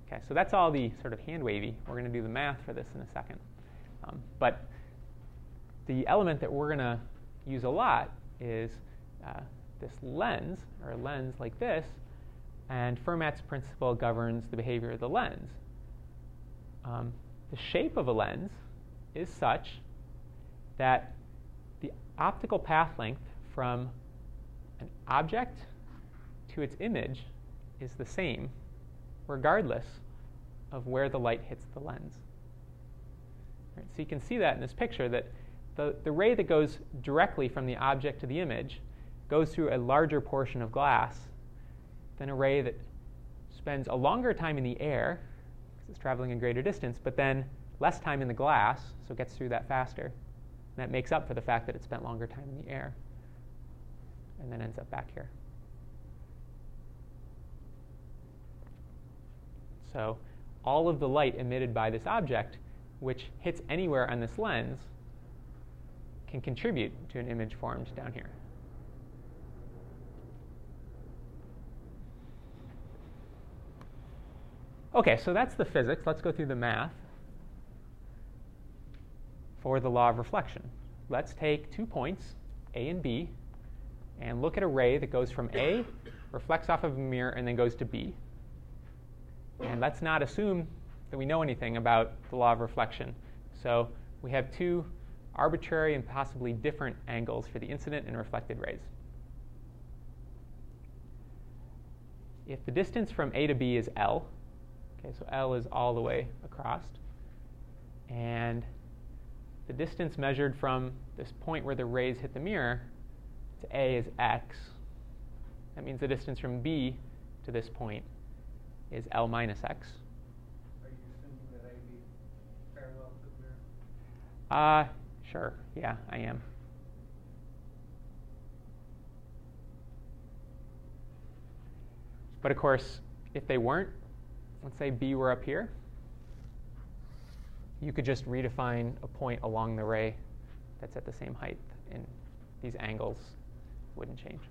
Okay, so that's all the sort of hand wavy. We're going to do the math for this in a second. Um, but the element that we're going to use a lot is uh, this lens, or a lens like this, and Fermat's principle governs the behavior of the lens. Um, the shape of a lens is such that the optical path length from an object to its image is the same regardless of where the light hits the lens. Right, so you can see that in this picture that the, the ray that goes directly from the object to the image goes through a larger portion of glass than a ray that spends a longer time in the air, because it's traveling a greater distance, but then less time in the glass, so it gets through that faster. And that makes up for the fact that it spent longer time in the air and then ends up back here. So all of the light emitted by this object, which hits anywhere on this lens, can contribute to an image formed down here. Okay, so that's the physics. Let's go through the math for the law of reflection. Let's take two points, A and B, and look at a ray that goes from A, reflects off of a mirror, and then goes to B. And let's not assume that we know anything about the law of reflection. So we have two arbitrary and possibly different angles for the incident and reflected rays. If the distance from A to B is L, okay, so L is all the way across, and the distance measured from this point where the rays hit the mirror to A is x. That means the distance from B to this point is L minus x. Are you assuming that parallel to the mirror? Uh, sure. Yeah, I am. But of course, if they weren't, let's say B were up here, you could just redefine a point along the ray that's at the same height, and these angles wouldn't change.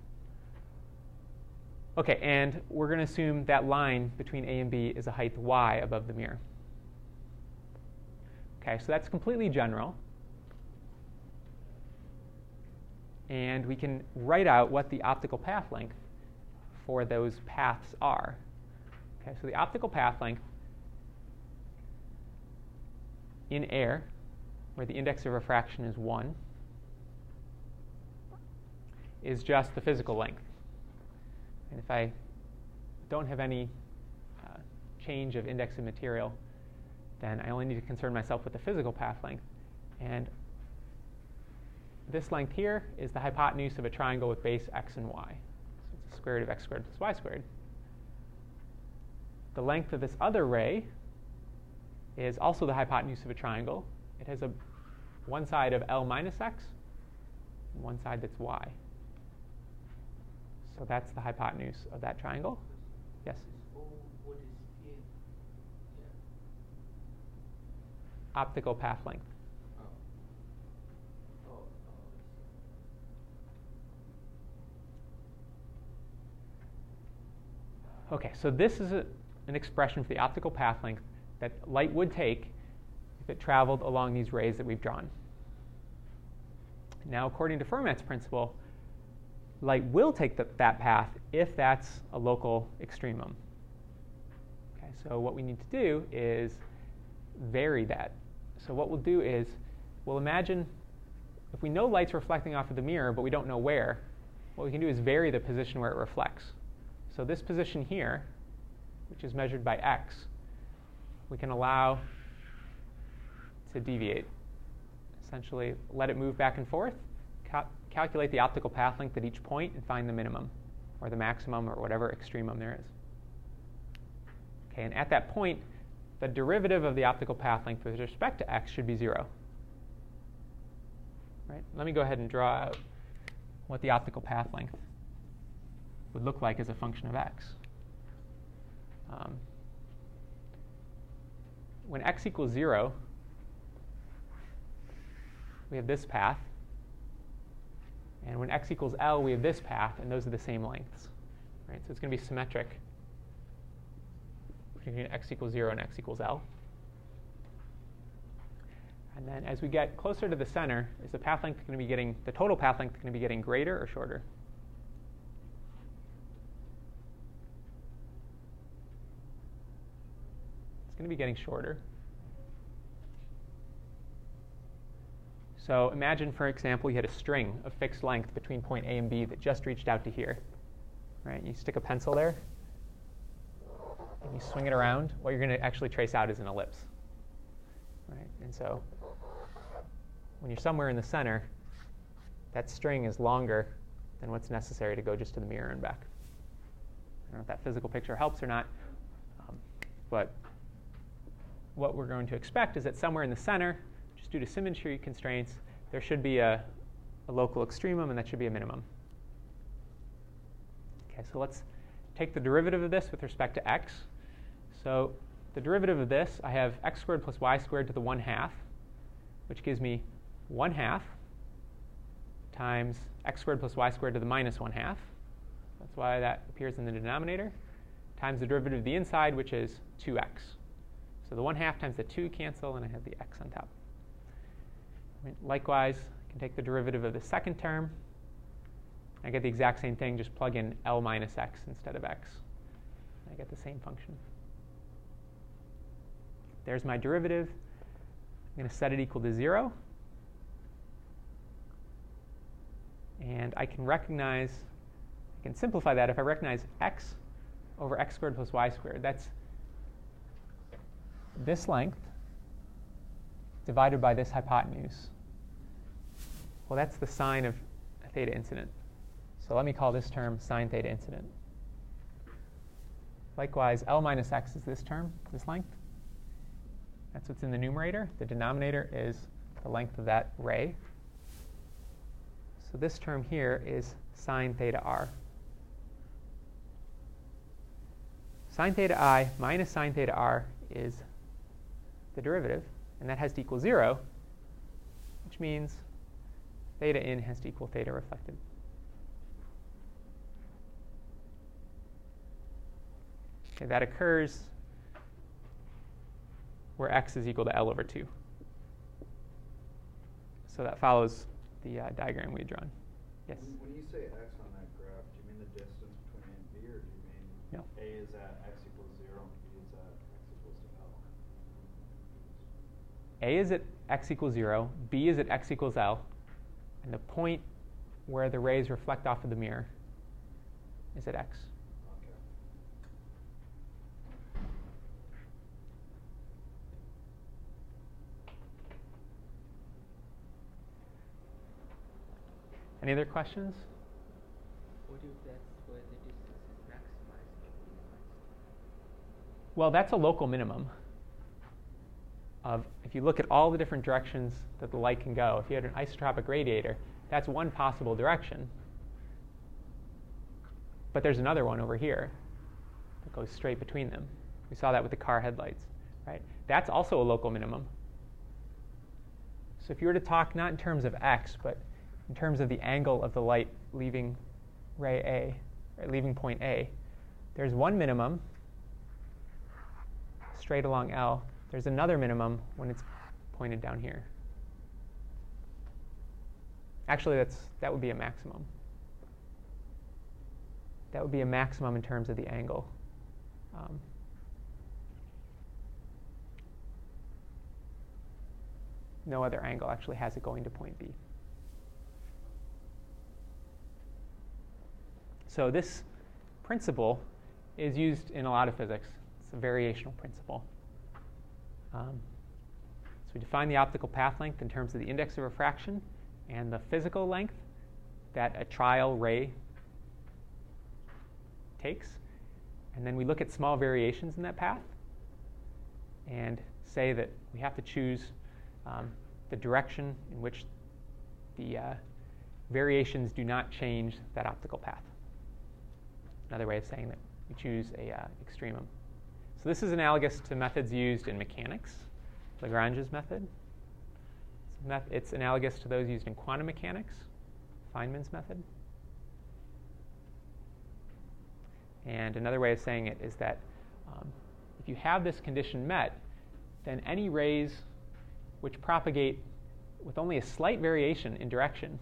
Okay, and we're going to assume that line between A and B is a height y above the mirror. Okay, so that's completely general. And we can write out what the optical path length for those paths are. Okay, so the optical path length in air, where the index of refraction is 1, is just the physical length. And if I don't have any uh, change of index of material, then I only need to concern myself with the physical path length. And this length here is the hypotenuse of a triangle with base x and y. So it's the square root of x squared plus y squared. The length of this other ray is also the hypotenuse of a triangle. It has a one side of L minus x and one side that's y. So that's the hypotenuse of that triangle. Yes? Optical path length. Okay, so this is a, an expression for the optical path length that light would take if it traveled along these rays that we've drawn. Now, according to Fermat's principle, light will take the, that path if that's a local extremum. Okay, so what we need to do is vary that. So what we'll do is we'll imagine if we know light's reflecting off of the mirror, but we don't know where, what we can do is vary the position where it reflects. So this position here, which is measured by x, we can allow to deviate. Essentially, let it move back and forth, cal- calculate the optical path length at each point, and find the minimum, or the maximum, or whatever extremum there is. Okay, and at that point, the derivative of the optical path length with respect to x should be 0. Right? Let me go ahead and draw out what the optical path length would look like as a function of x. Um, when x equals 0, we have this path. And when x equals L, we have this path, and those are the same lengths. Right? So it's going to be symmetric between x equals 0 and x equals L. And then as we get closer to the center, is the path length going to be getting, the total path length going to be getting greater or shorter? Going to be getting shorter. So imagine, for example, you had a string of fixed length between point A and B that just reached out to here. Right? You stick a pencil there, and you swing it around. What you're going to actually trace out is an ellipse. Right? And so when you're somewhere in the center, that string is longer than what's necessary to go just to the mirror and back. I don't know if that physical picture helps or not, um, but what we're going to expect is that somewhere in the center, just due to symmetry constraints, there should be a, a local extremum, and that should be a minimum. Okay, so let's take the derivative of this with respect to x. So the derivative of this, I have x squared plus y squared to the 1 half, which gives me 1 half times x squared plus y squared to the minus 1 half. That's why that appears in the denominator, times the derivative of the inside, which is 2x. So the 1 half times the 2 cancel, and I have the x on top. Likewise, I can take the derivative of the second term. I get the exact same thing, just plug in L minus x instead of x. I get the same function. There's my derivative. I'm going to set it equal to 0. And I can recognize, I can simplify that if I recognize x over x squared plus y squared. That's this length divided by this hypotenuse. Well, that's the sine of theta incident. So let me call this term sine theta incident. Likewise, L minus x is this term, this length. That's what's in the numerator. The denominator is the length of that ray. So this term here is sine theta r. Sine theta i minus sine theta r is the derivative, and that has to equal 0, which means theta in has to equal theta reflected. Okay, that occurs where x is equal to L over 2. So that follows the uh, diagram we had drawn. Yes? When, when you say x on that graph, do you mean the distance between A and B, or do you mean no. A is at x equals 0 and B is at x equals to L? A is at x equals 0, B is at x equals L, and the point where the rays reflect off of the mirror is at x. Any other questions? What if that's where the distance is maximized or minimized? Well, that's a local minimum. Of if you look at all the different directions that the light can go, if you had an isotropic radiator, that's one possible direction. But there's another one over here that goes straight between them. We saw that with the car headlights, right? That's also a local minimum. So if you were to talk not in terms of x, but in terms of the angle of the light leaving ray A, leaving point A, there's one minimum straight along L. There's another minimum when it's pointed down here. Actually, that's, that would be a maximum. That would be a maximum in terms of the angle. Um, no other angle actually has it going to point B. So this principle is used in a lot of physics. It's a variational principle. Um, so we define the optical path length in terms of the index of refraction and the physical length that a trial ray takes. And then we look at small variations in that path and say that we have to choose um, the direction in which the uh, variations do not change that optical path. Another way of saying that we choose a uh, extremum. So this is analogous to methods used in mechanics, Lagrange's method. It's analogous to those used in quantum mechanics, Feynman's method. And another way of saying it is that um, if you have this condition met, then any rays which propagate with only a slight variation in direction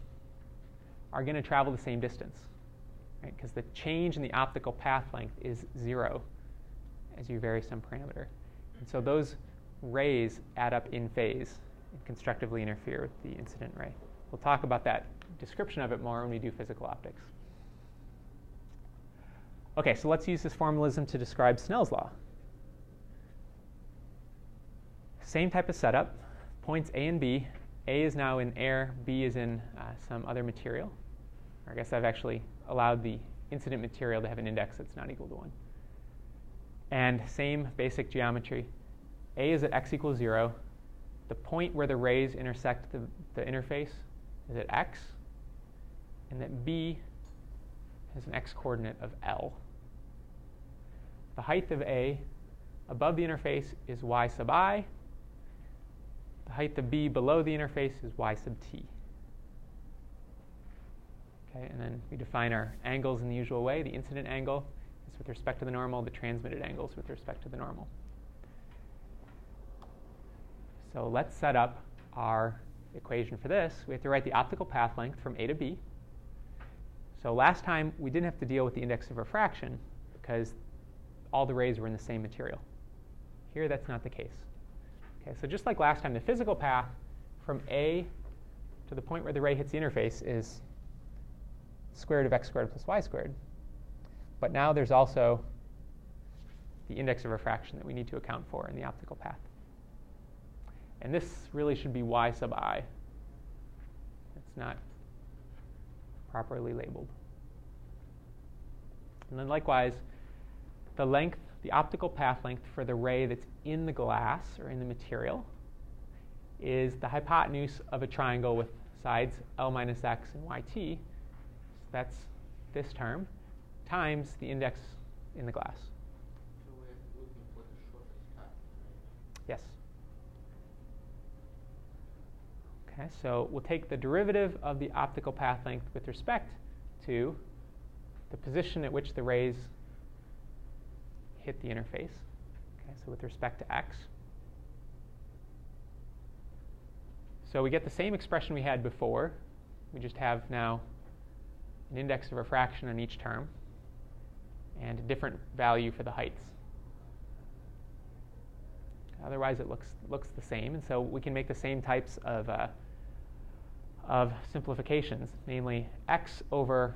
are going to travel the same distance, because right? the change in the optical path length is zero as you vary some parameter. And so those rays add up in phase and constructively interfere with the incident ray. We'll talk about that description of it more when we do physical optics. Okay, so let's use this formalism to describe Snell's law. Same type of setup, points A and B. A is now in air, B is in uh, some other material. I guess I've actually allowed the incident material to have an index that's not equal to 1. And same basic geometry. A is at x equals 0. The point where the rays intersect the, the interface is at x. And that B has an x coordinate of L. The height of A above the interface is y sub i. The height of B below the interface is y sub t. Okay, and then we define our angles in the usual way. The incident angle is with respect to the normal, the transmitted angles with respect to the normal. So let's set up our equation for this. We have to write the optical path length from A to B. So last time we didn't have to deal with the index of refraction because all the rays were in the same material. Here that's not the case. Okay, so just like last time, the physical path from A to the point where the ray hits the interface is square root of x squared plus y squared. But now there's also the index of refraction that we need to account for in the optical path. And this really should be y sub i. It's not properly labeled. And then likewise, the length, the optical path length for the ray that's in the glass or in the material is the hypotenuse of a triangle with sides L minus x and yt. So that's this term times the index in the glass. So we're looking for the shortest? Yes. Okay, so we'll take the derivative of the optical path length with respect to the position at which the rays hit the interface. Okay, so with respect to x. So we get the same expression we had before. We just have now an index of refraction on each term and a different value for the heights. Otherwise, it looks, looks the same. And so we can make the same types of, uh, of simplifications, namely x over,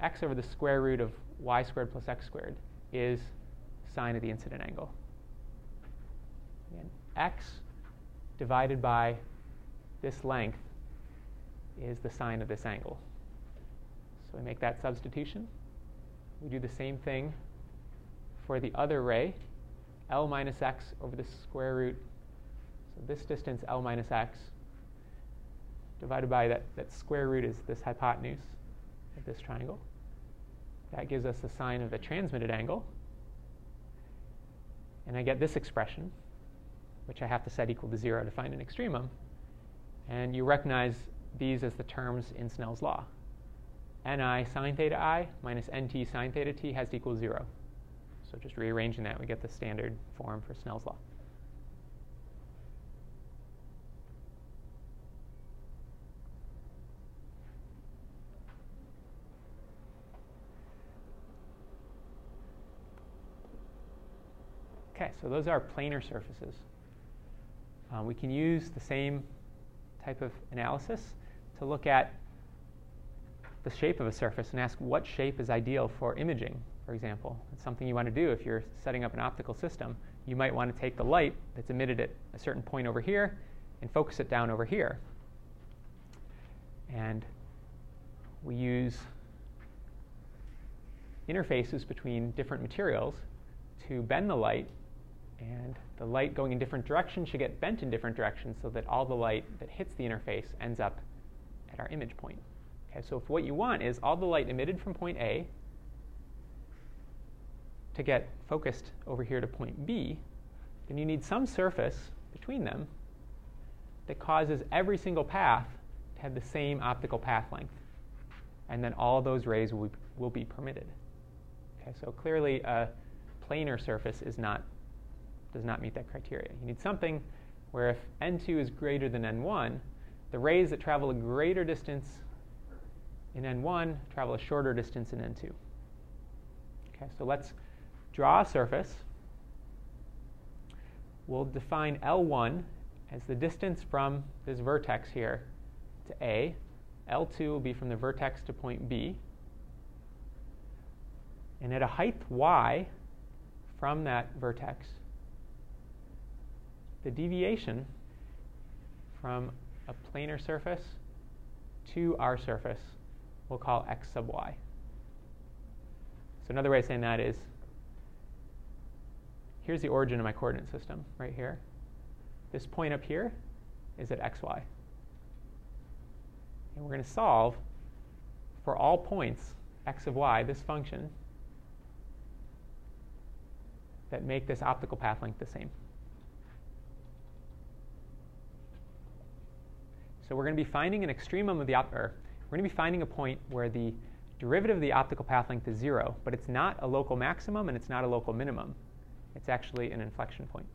x over the square root of y squared plus x squared is sine of the incident angle. Again, x divided by this length is the sine of this angle. So we make that substitution. We do the same thing for the other ray, L minus x over the square root. So this distance, L minus x, divided by that, that square root is this hypotenuse of this triangle. That gives us the sine of the transmitted angle. And I get this expression, which I have to set equal to 0 to find an extremum. And you recognize these as the terms in Snell's law. Ni sine theta i minus nt sine theta t has to equal 0. So just rearranging that, we get the standard form for Snell's law. Okay, so those are planar surfaces. Um, we can use the same type of analysis to look at the shape of a surface and ask what shape is ideal for imaging, for example. It's something you want to do if you're setting up an optical system. You might want to take the light that's emitted at a certain point over here and focus it down over here. And we use interfaces between different materials to bend the light and the light going in different directions should get bent in different directions so that all the light that hits the interface ends up at our image point. Okay, so if what you want is all the light emitted from point A to get focused over here to point B, then you need some surface between them that causes every single path to have the same optical path length. And then all those rays will be, will be permitted. Okay, so clearly a planar surface is not, does not meet that criteria. You need something where if n2 is greater than n1, the rays that travel a greater distance in n1 travel a shorter distance in n2. Okay, so let's draw a surface. We'll define L1 as the distance from this vertex here to A. L2 will be from the vertex to point B. And at a height y from that vertex, the deviation from a planar surface to our surface we'll call x sub y. So another way of saying that is here's the origin of my coordinate system right here. This point up here is at xy. And we're going to solve for all points x of y, this function, that make this optical path length the same. So we're going to be finding an extremum of the, op- or we're going to be finding a point where the derivative of the optical path length is zero, but it's not a local maximum and it's not a local minimum. It's actually an inflection point.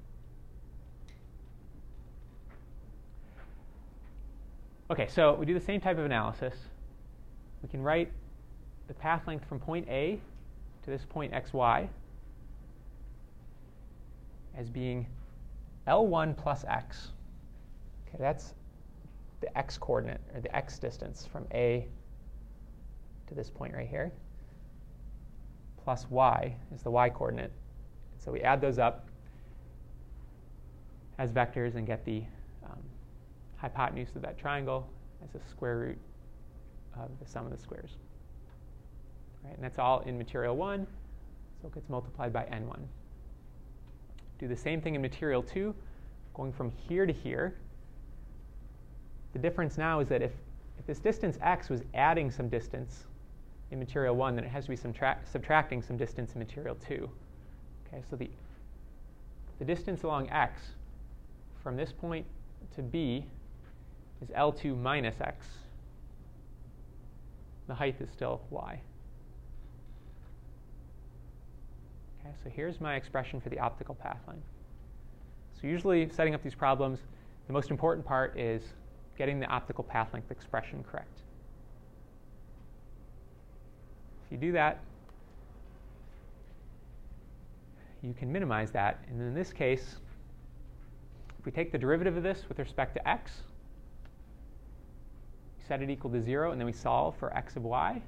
Okay, so we do the same type of analysis. We can write the path length from point A to this point xy as being L1 plus x. Okay, that's the x coordinate, or the x distance from A to this point right here, plus y is the y coordinate. So we add those up as vectors and get the um, hypotenuse of that triangle as a square root of the sum of the squares. Right, and that's all in material 1, so it gets multiplied by n1. Do the same thing in material 2, going from here to here. The difference now is that if, if this distance x was adding some distance in material 1, then it has to be subtracting some distance in material 2. Okay, so the, the distance along x from this point to b is L2 minus x. The height is still y. Okay, so here's my expression for the optical path length. So usually setting up these problems, the most important part is getting the optical path length expression correct. If you do that, you can minimize that. And in this case, if we take the derivative of this with respect to x, set it equal to 0, and then we solve for x of y,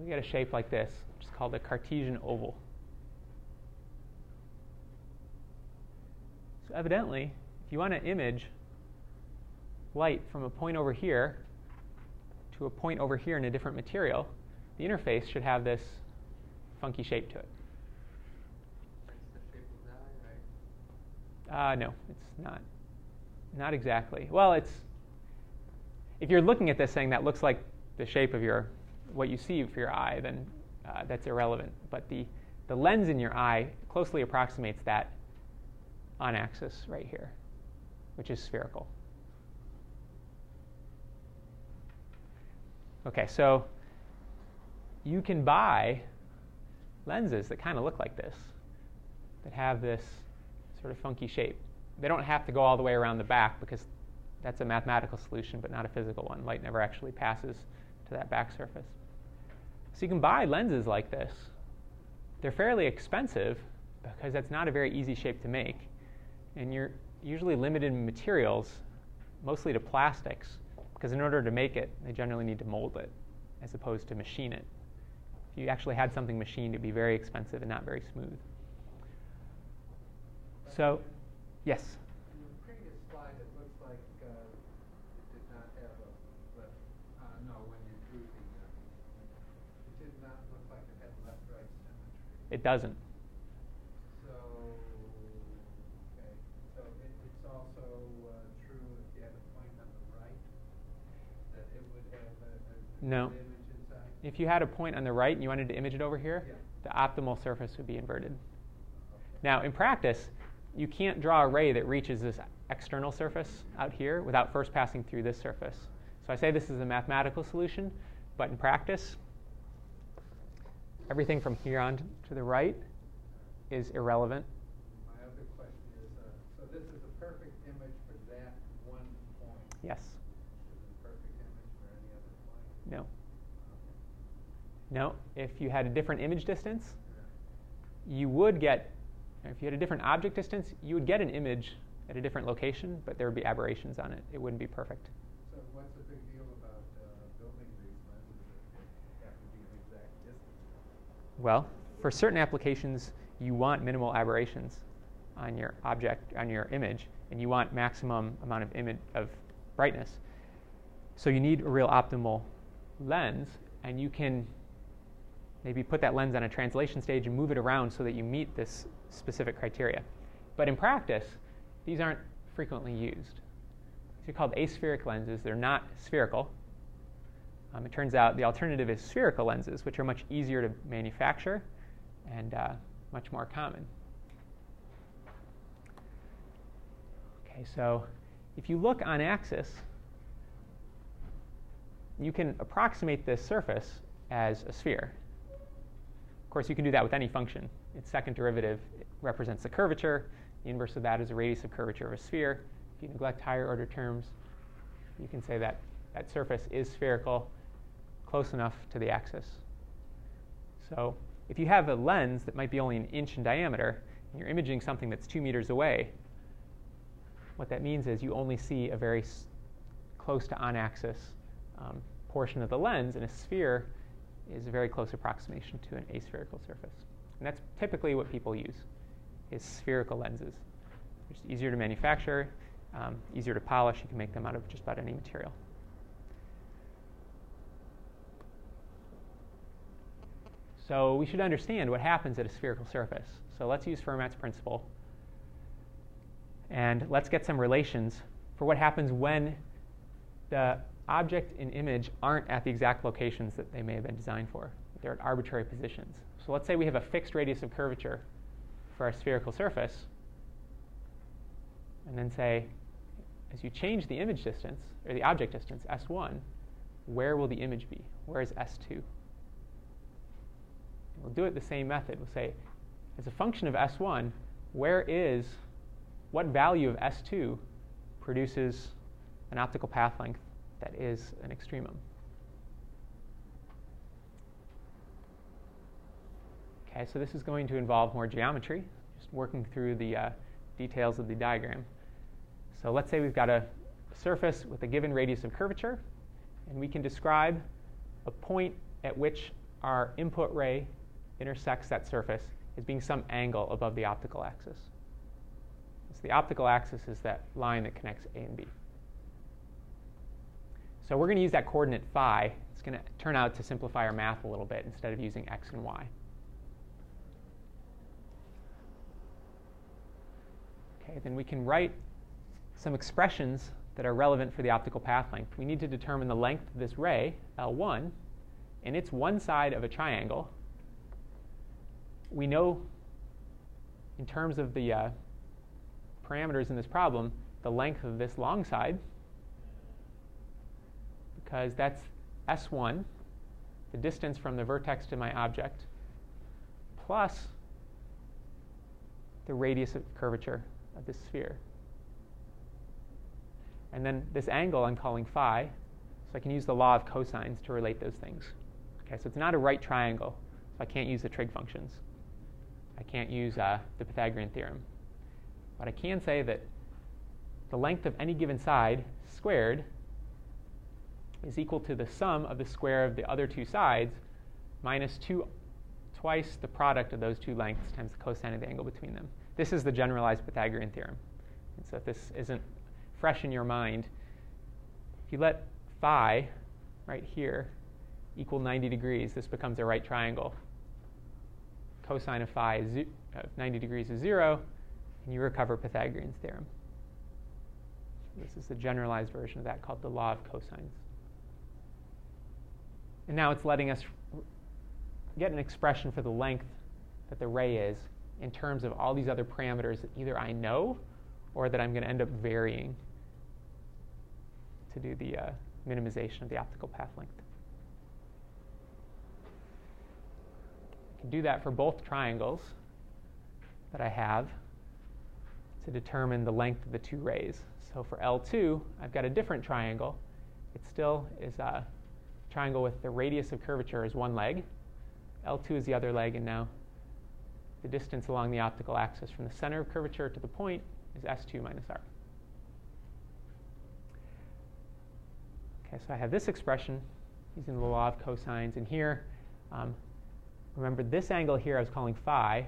we get a shape like this, which is called a Cartesian oval. So evidently, if you want to image light from a point over here to a point over here in a different material, the interface should have this funky shape to it. Uh, no, it's not. Not exactly. Well, it's. If you're looking at this saying that looks like the shape of your, what you see for your eye, then uh, that's irrelevant. But the, the lens in your eye closely approximates that on axis right here, which is spherical. Okay, so you can buy lenses that kind of look like this, that have this sort of funky shape. They don't have to go all the way around the back because that's a mathematical solution, but not a physical one. Light never actually passes to that back surface. So you can buy lenses like this. They're fairly expensive because that's not a very easy shape to make. And you're usually limited in materials, mostly to plastics, because in order to make it, they generally need to mold it as opposed to machine it. If you actually had something machined, it'd be very expensive and not very smooth. So, yes? In the previous slide, that looks like uh, did not have left. Uh, no, when you drew the, uh, it looks like uh, it did not have a left, uh, no, when you drew the, uh, it did not look like it had left-right symmetry. It doesn't. So, okay, so it, it's also uh, true if you had a point on the right, that it would No. the image inside? If you had a point on the right and you wanted to image it over here, Yeah. the optimal surface would be inverted. Okay. Now, in practice, you can't draw a ray that reaches this external surface out here without first passing through this surface. So I say this is a mathematical solution, but in practice, everything from here on to the right is irrelevant. My other question is, uh, so this is a perfect image for that one point? Yes. Is it a perfect image for any other point? No. Okay. No. If you had a different image distance, you would get, if you had a different object distance, you would get an image at a different location, but there would be aberrations on it. It wouldn't be perfect. So what's the big deal about uh, building these lenses that have to be an exact distance? Well, for certain applications, you want minimal aberrations on your object, on your image, and you want maximum amount of image of brightness. So you need a real optimal lens, and you can maybe put that lens on a translation stage and move it around so that you meet this specific criteria. But in practice, these aren't frequently used. These are called aspheric lenses. They're not spherical. Um, it turns out the alternative is spherical lenses, which are much easier to manufacture and uh, much more common. Okay, so if you look on axis, you can approximate this surface as a sphere. Of course, you can do that with any function. Its second derivative represents the curvature. The inverse of that is the radius of curvature of a sphere. If you neglect higher order terms, you can say that that surface is spherical, close enough to the axis. So if you have a lens that might be only an inch in diameter, and you're imaging something that's two meters away, what that means is you only see a very s- close to on axis um, portion of the lens, and a sphere is a very close approximation to an aspherical surface. And that's typically what people use, is spherical lenses. It's easier to manufacture, um, easier to polish. You can make them out of just about any material. So we should understand what happens at a spherical surface. So let's use Fermat's principle. And let's get some relations for what happens when the object and image aren't at the exact locations that they may have been designed for. They're at arbitrary positions. So let's say we have a fixed radius of curvature for our spherical surface. And then say, as you change the image distance, or the object distance, S1, where will the image be? Where is S2? We'll do it the same method. We'll say, as a function of S1, where is, what value of S2 produces an optical path length that is an extremum? Okay, so this is going to involve more geometry, just working through the uh, details of the diagram. So let's say we've got a surface with a given radius of curvature, and we can describe a point at which our input ray intersects that surface as being some angle above the optical axis. So the optical axis is that line that connects A and B. So we're going to use that coordinate phi. It's going to turn out to simplify our math a little bit instead of using x and y. Okay, then we can write some expressions that are relevant for the optical path length. We need to determine the length of this ray, L1, and it's one side of a triangle. We know, in terms of the uh, parameters in this problem, the length of this long side, because that's S1, the distance from the vertex to my object, plus the radius of curvature of this sphere. And then this angle I'm calling phi, so I can use the law of cosines to relate those things. Okay, so it's not a right triangle, so I can't use the trig functions. I can't use uh, the Pythagorean theorem. But I can say that the length of any given side squared is equal to the sum of the square of the other two sides minus two, twice the product of those two lengths times the cosine of the angle between them. This is the generalized Pythagorean theorem. And so if this isn't fresh in your mind, if you let phi right here equal 90 degrees, this becomes a right triangle. Cosine of phi of 90 degrees is zero, and you recover Pythagorean's theorem. This is the generalized version of that called the law of cosines. And now it's letting us get an expression for the length that the ray is in terms of all these other parameters that either I know or that I'm going to end up varying to do the uh, minimization of the optical path length. I can do that for both triangles that I have to determine the length of the two rays. So for L2, I've got a different triangle. It still is a triangle with the radius of curvature is one leg. L2 is the other leg, and now the distance along the optical axis from the center of curvature to the point is S2 minus R. Okay, so I have this expression using the law of cosines. And here, um, remember this angle here I was calling phi.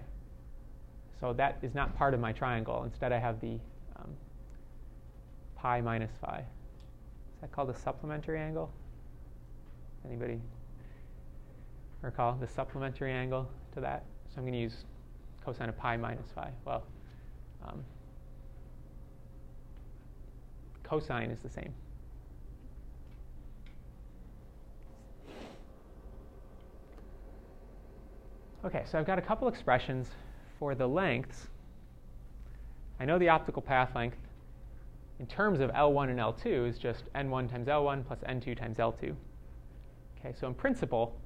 So that is not part of my triangle. Instead, I have the um, pi minus phi. Is that called a supplementary angle? Anybody recall the supplementary angle to that? So I'm going to use cosine of pi minus phi. Well, um, cosine is the same. Okay, so I've got a couple expressions for the lengths. I know the optical path length in terms of L1 and L2 is just N1 times L1 plus N2 times L2. Okay, so in principle,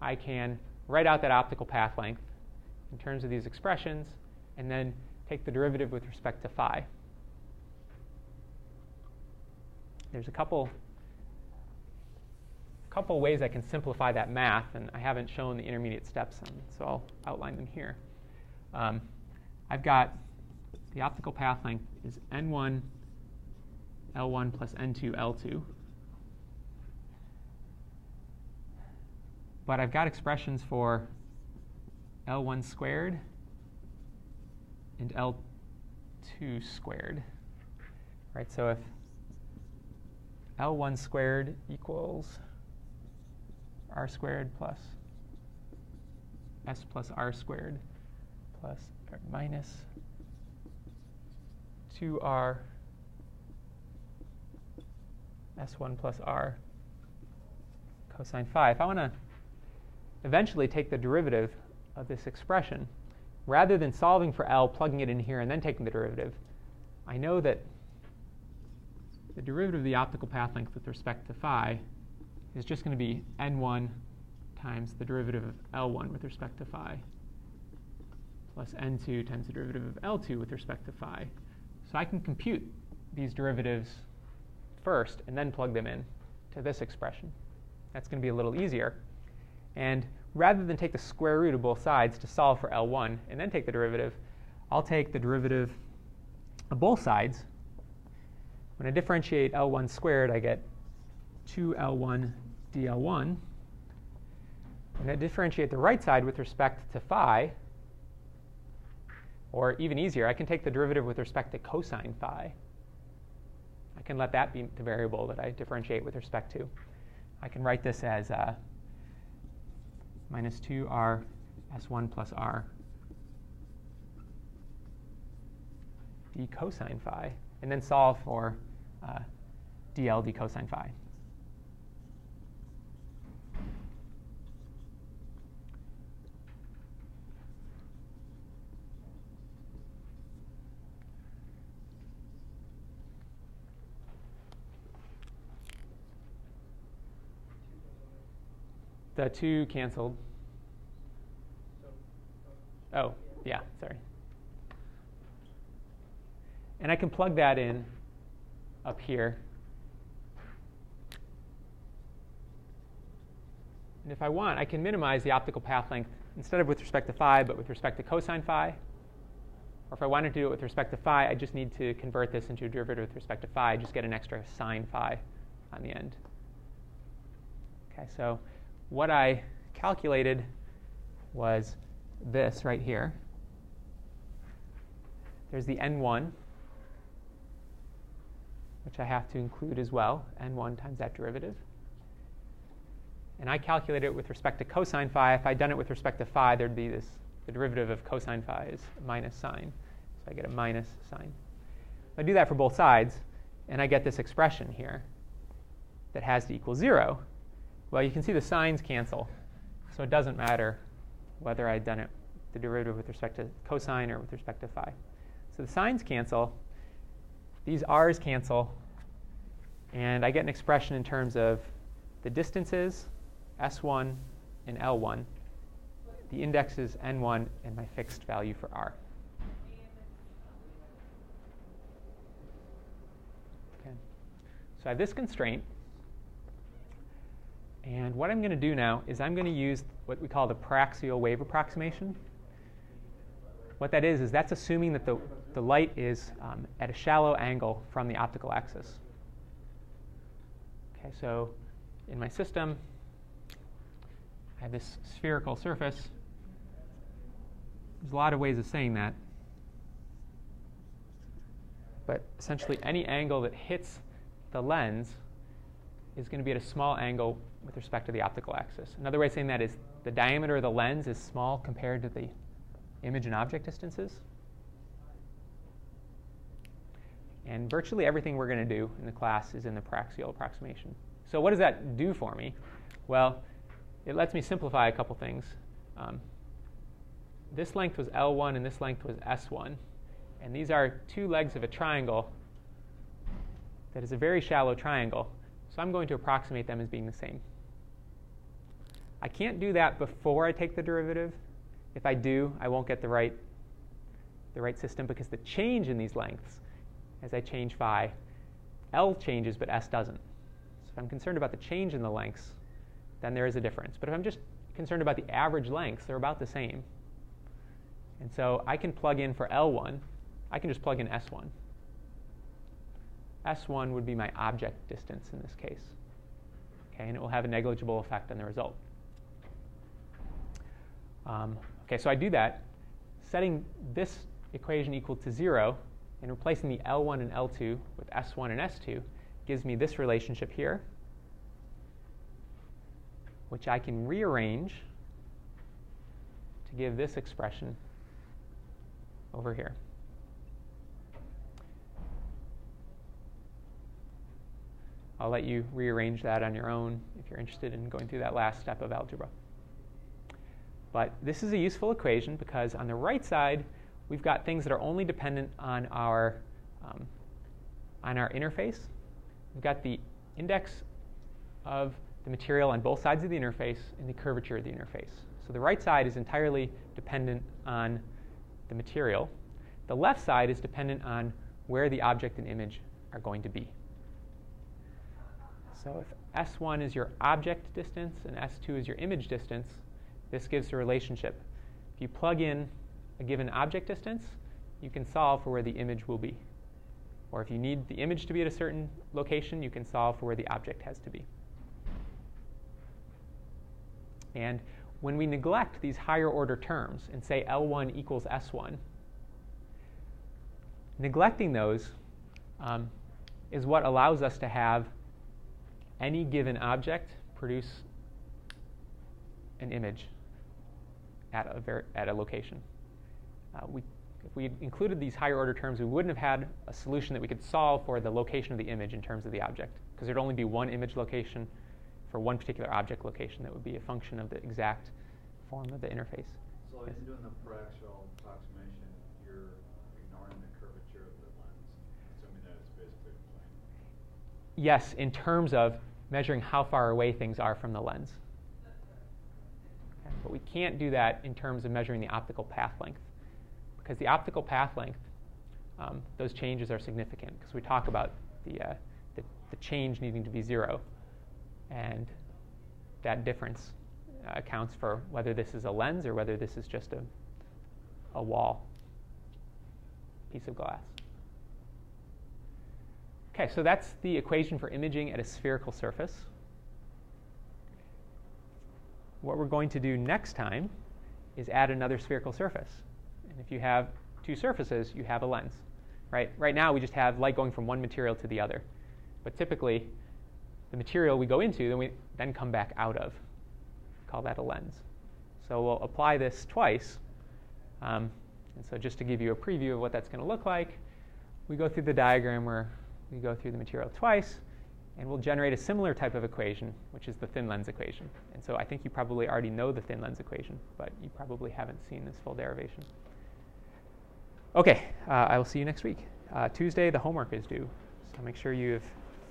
I can write out that optical path length in terms of these expressions and then take the derivative with respect to phi. There's a couple couple ways I can simplify that math, and I haven't shown the intermediate steps, so I'll outline them here. Um, I've got the optical path length is n1 L1 plus n2 L2. But I've got expressions for L1 squared and L2 squared. Right, so if L1 squared equals r squared plus s plus r squared plus or minus 2r s1 plus r cosine phi. If I want to eventually take the derivative of this expression, rather than solving for L, plugging it in here, and then taking the derivative, I know that the derivative of the optical path length with respect to phi is just going to be n1 times the derivative of L1 with respect to phi plus n2 times the derivative of L2 with respect to phi. So I can compute these derivatives first and then plug them in to this expression. That's going to be a little easier. And rather than take the square root of both sides to solve for L1 and then take the derivative, I'll take the derivative of both sides. When I differentiate L1 squared, I get 2L1 dl1. And I differentiate the right side with respect to phi, or even easier, I can take the derivative with respect to cosine phi. I can let that be the variable that I differentiate with respect to. I can write this as uh, minus 2r s1 plus r d cosine phi, and then solve for uh, dl d cosine phi. The two canceled. Oh, yeah, sorry. And I can plug that in up here. And if I want, I can minimize the optical path length instead of with respect to phi, but with respect to cosine phi. Or if I wanted to do it with respect to phi, I just need to convert this into a derivative with respect to phi. Just get an extra sine phi on the end. Okay, so what I calculated was this right here. There's the n1, which I have to include as well, n1 times that derivative. And I calculated it with respect to cosine phi. If I'd done it with respect to phi, there'd be this, the derivative of cosine phi is minus sine. So I get a minus sine. I do that for both sides, and I get this expression here that has to equal 0 well, you can see the signs cancel. So it doesn't matter whether I'd done it, the derivative with respect to cosine or with respect to phi. So the signs cancel, these r's cancel, and I get an expression in terms of the distances, s1 and l1, the indexes n1, and my fixed value for r. Okay. So I have this constraint. And what I'm going to do now is I'm going to use what we call the paraxial wave approximation. What that is, is that's assuming that the, the light is um, at a shallow angle from the optical axis. Okay, so in my system, I have this spherical surface. There's a lot of ways of saying that. But essentially, any angle that hits the lens is going to be at a small angle with respect to the optical axis. Another way of saying that is the diameter of the lens is small compared to the image and object distances. And virtually everything we're going to do in the class is in the paraxial approximation. So what does that do for me? Well, it lets me simplify a couple things. Um, this length was L1 and this length was S1. And these are two legs of a triangle that is a very shallow triangle. So I'm going to approximate them as being the same. I can't do that before I take the derivative. If I do, I won't get the right, the right system because the change in these lengths, as I change phi, L changes but S doesn't. So if I'm concerned about the change in the lengths, then there is a difference. But if I'm just concerned about the average lengths, they're about the same. And so I can plug in for L1, I can just plug in S1. S1 would be my object distance in this case. Okay, and it will have a negligible effect on the result. Um, okay, so I do that, setting this equation equal to 0 and replacing the L1 and L2 with S1 and S2 gives me this relationship here, which I can rearrange to give this expression over here. I'll let you rearrange that on your own if you're interested in going through that last step of algebra. But this is a useful equation because on the right side, we've got things that are only dependent on our, um, on our interface. We've got the index of the material on both sides of the interface and the curvature of the interface. So the right side is entirely dependent on the material. The left side is dependent on where the object and image are going to be. So if S1 is your object distance and S2 is your image distance, this gives a relationship. If you plug in a given object distance, you can solve for where the image will be. Or if you need the image to be at a certain location, you can solve for where the object has to be. And when we neglect these higher order terms and say L1 equals S1, neglecting those um, is what allows us to have any given object produce an image at a, ver- at a location. Uh, we, if we included these higher order terms, we wouldn't have had a solution that we could solve for the location of the image in terms of the object, because there'd only be one image location for one particular object location that would be a function of the exact form of the interface. So yes. doing the paraxial approximation, you're ignoring the curvature of the lens, assuming that it's basically plane. Yes, in terms of measuring how far away things are from the lens. But we can't do that in terms of measuring the optical path length, because the optical path length, um, those changes are significant, because we talk about the, uh, the, the change needing to be zero. And that difference uh, accounts for whether this is a lens or whether this is just a, a wall piece of glass. Okay, so that's the equation for imaging at a spherical surface. What we're going to do next time is add another spherical surface. And if you have two surfaces, you have a lens. Right? Right now, we just have light going from one material to the other. But typically, the material we go into, then we then come back out of. Call that a lens. So we'll apply this twice. Um, and so just to give you a preview of what that's going to look like, we go through the diagram where we go through the material twice. And we'll generate a similar type of equation, which is the thin lens equation. And so I think you probably already know the thin lens equation, but you probably haven't seen this full derivation. Okay, uh, I will see you next week. Uh, Tuesday, the homework is due, so make sure you've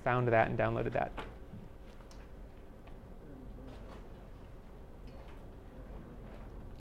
found that and downloaded that.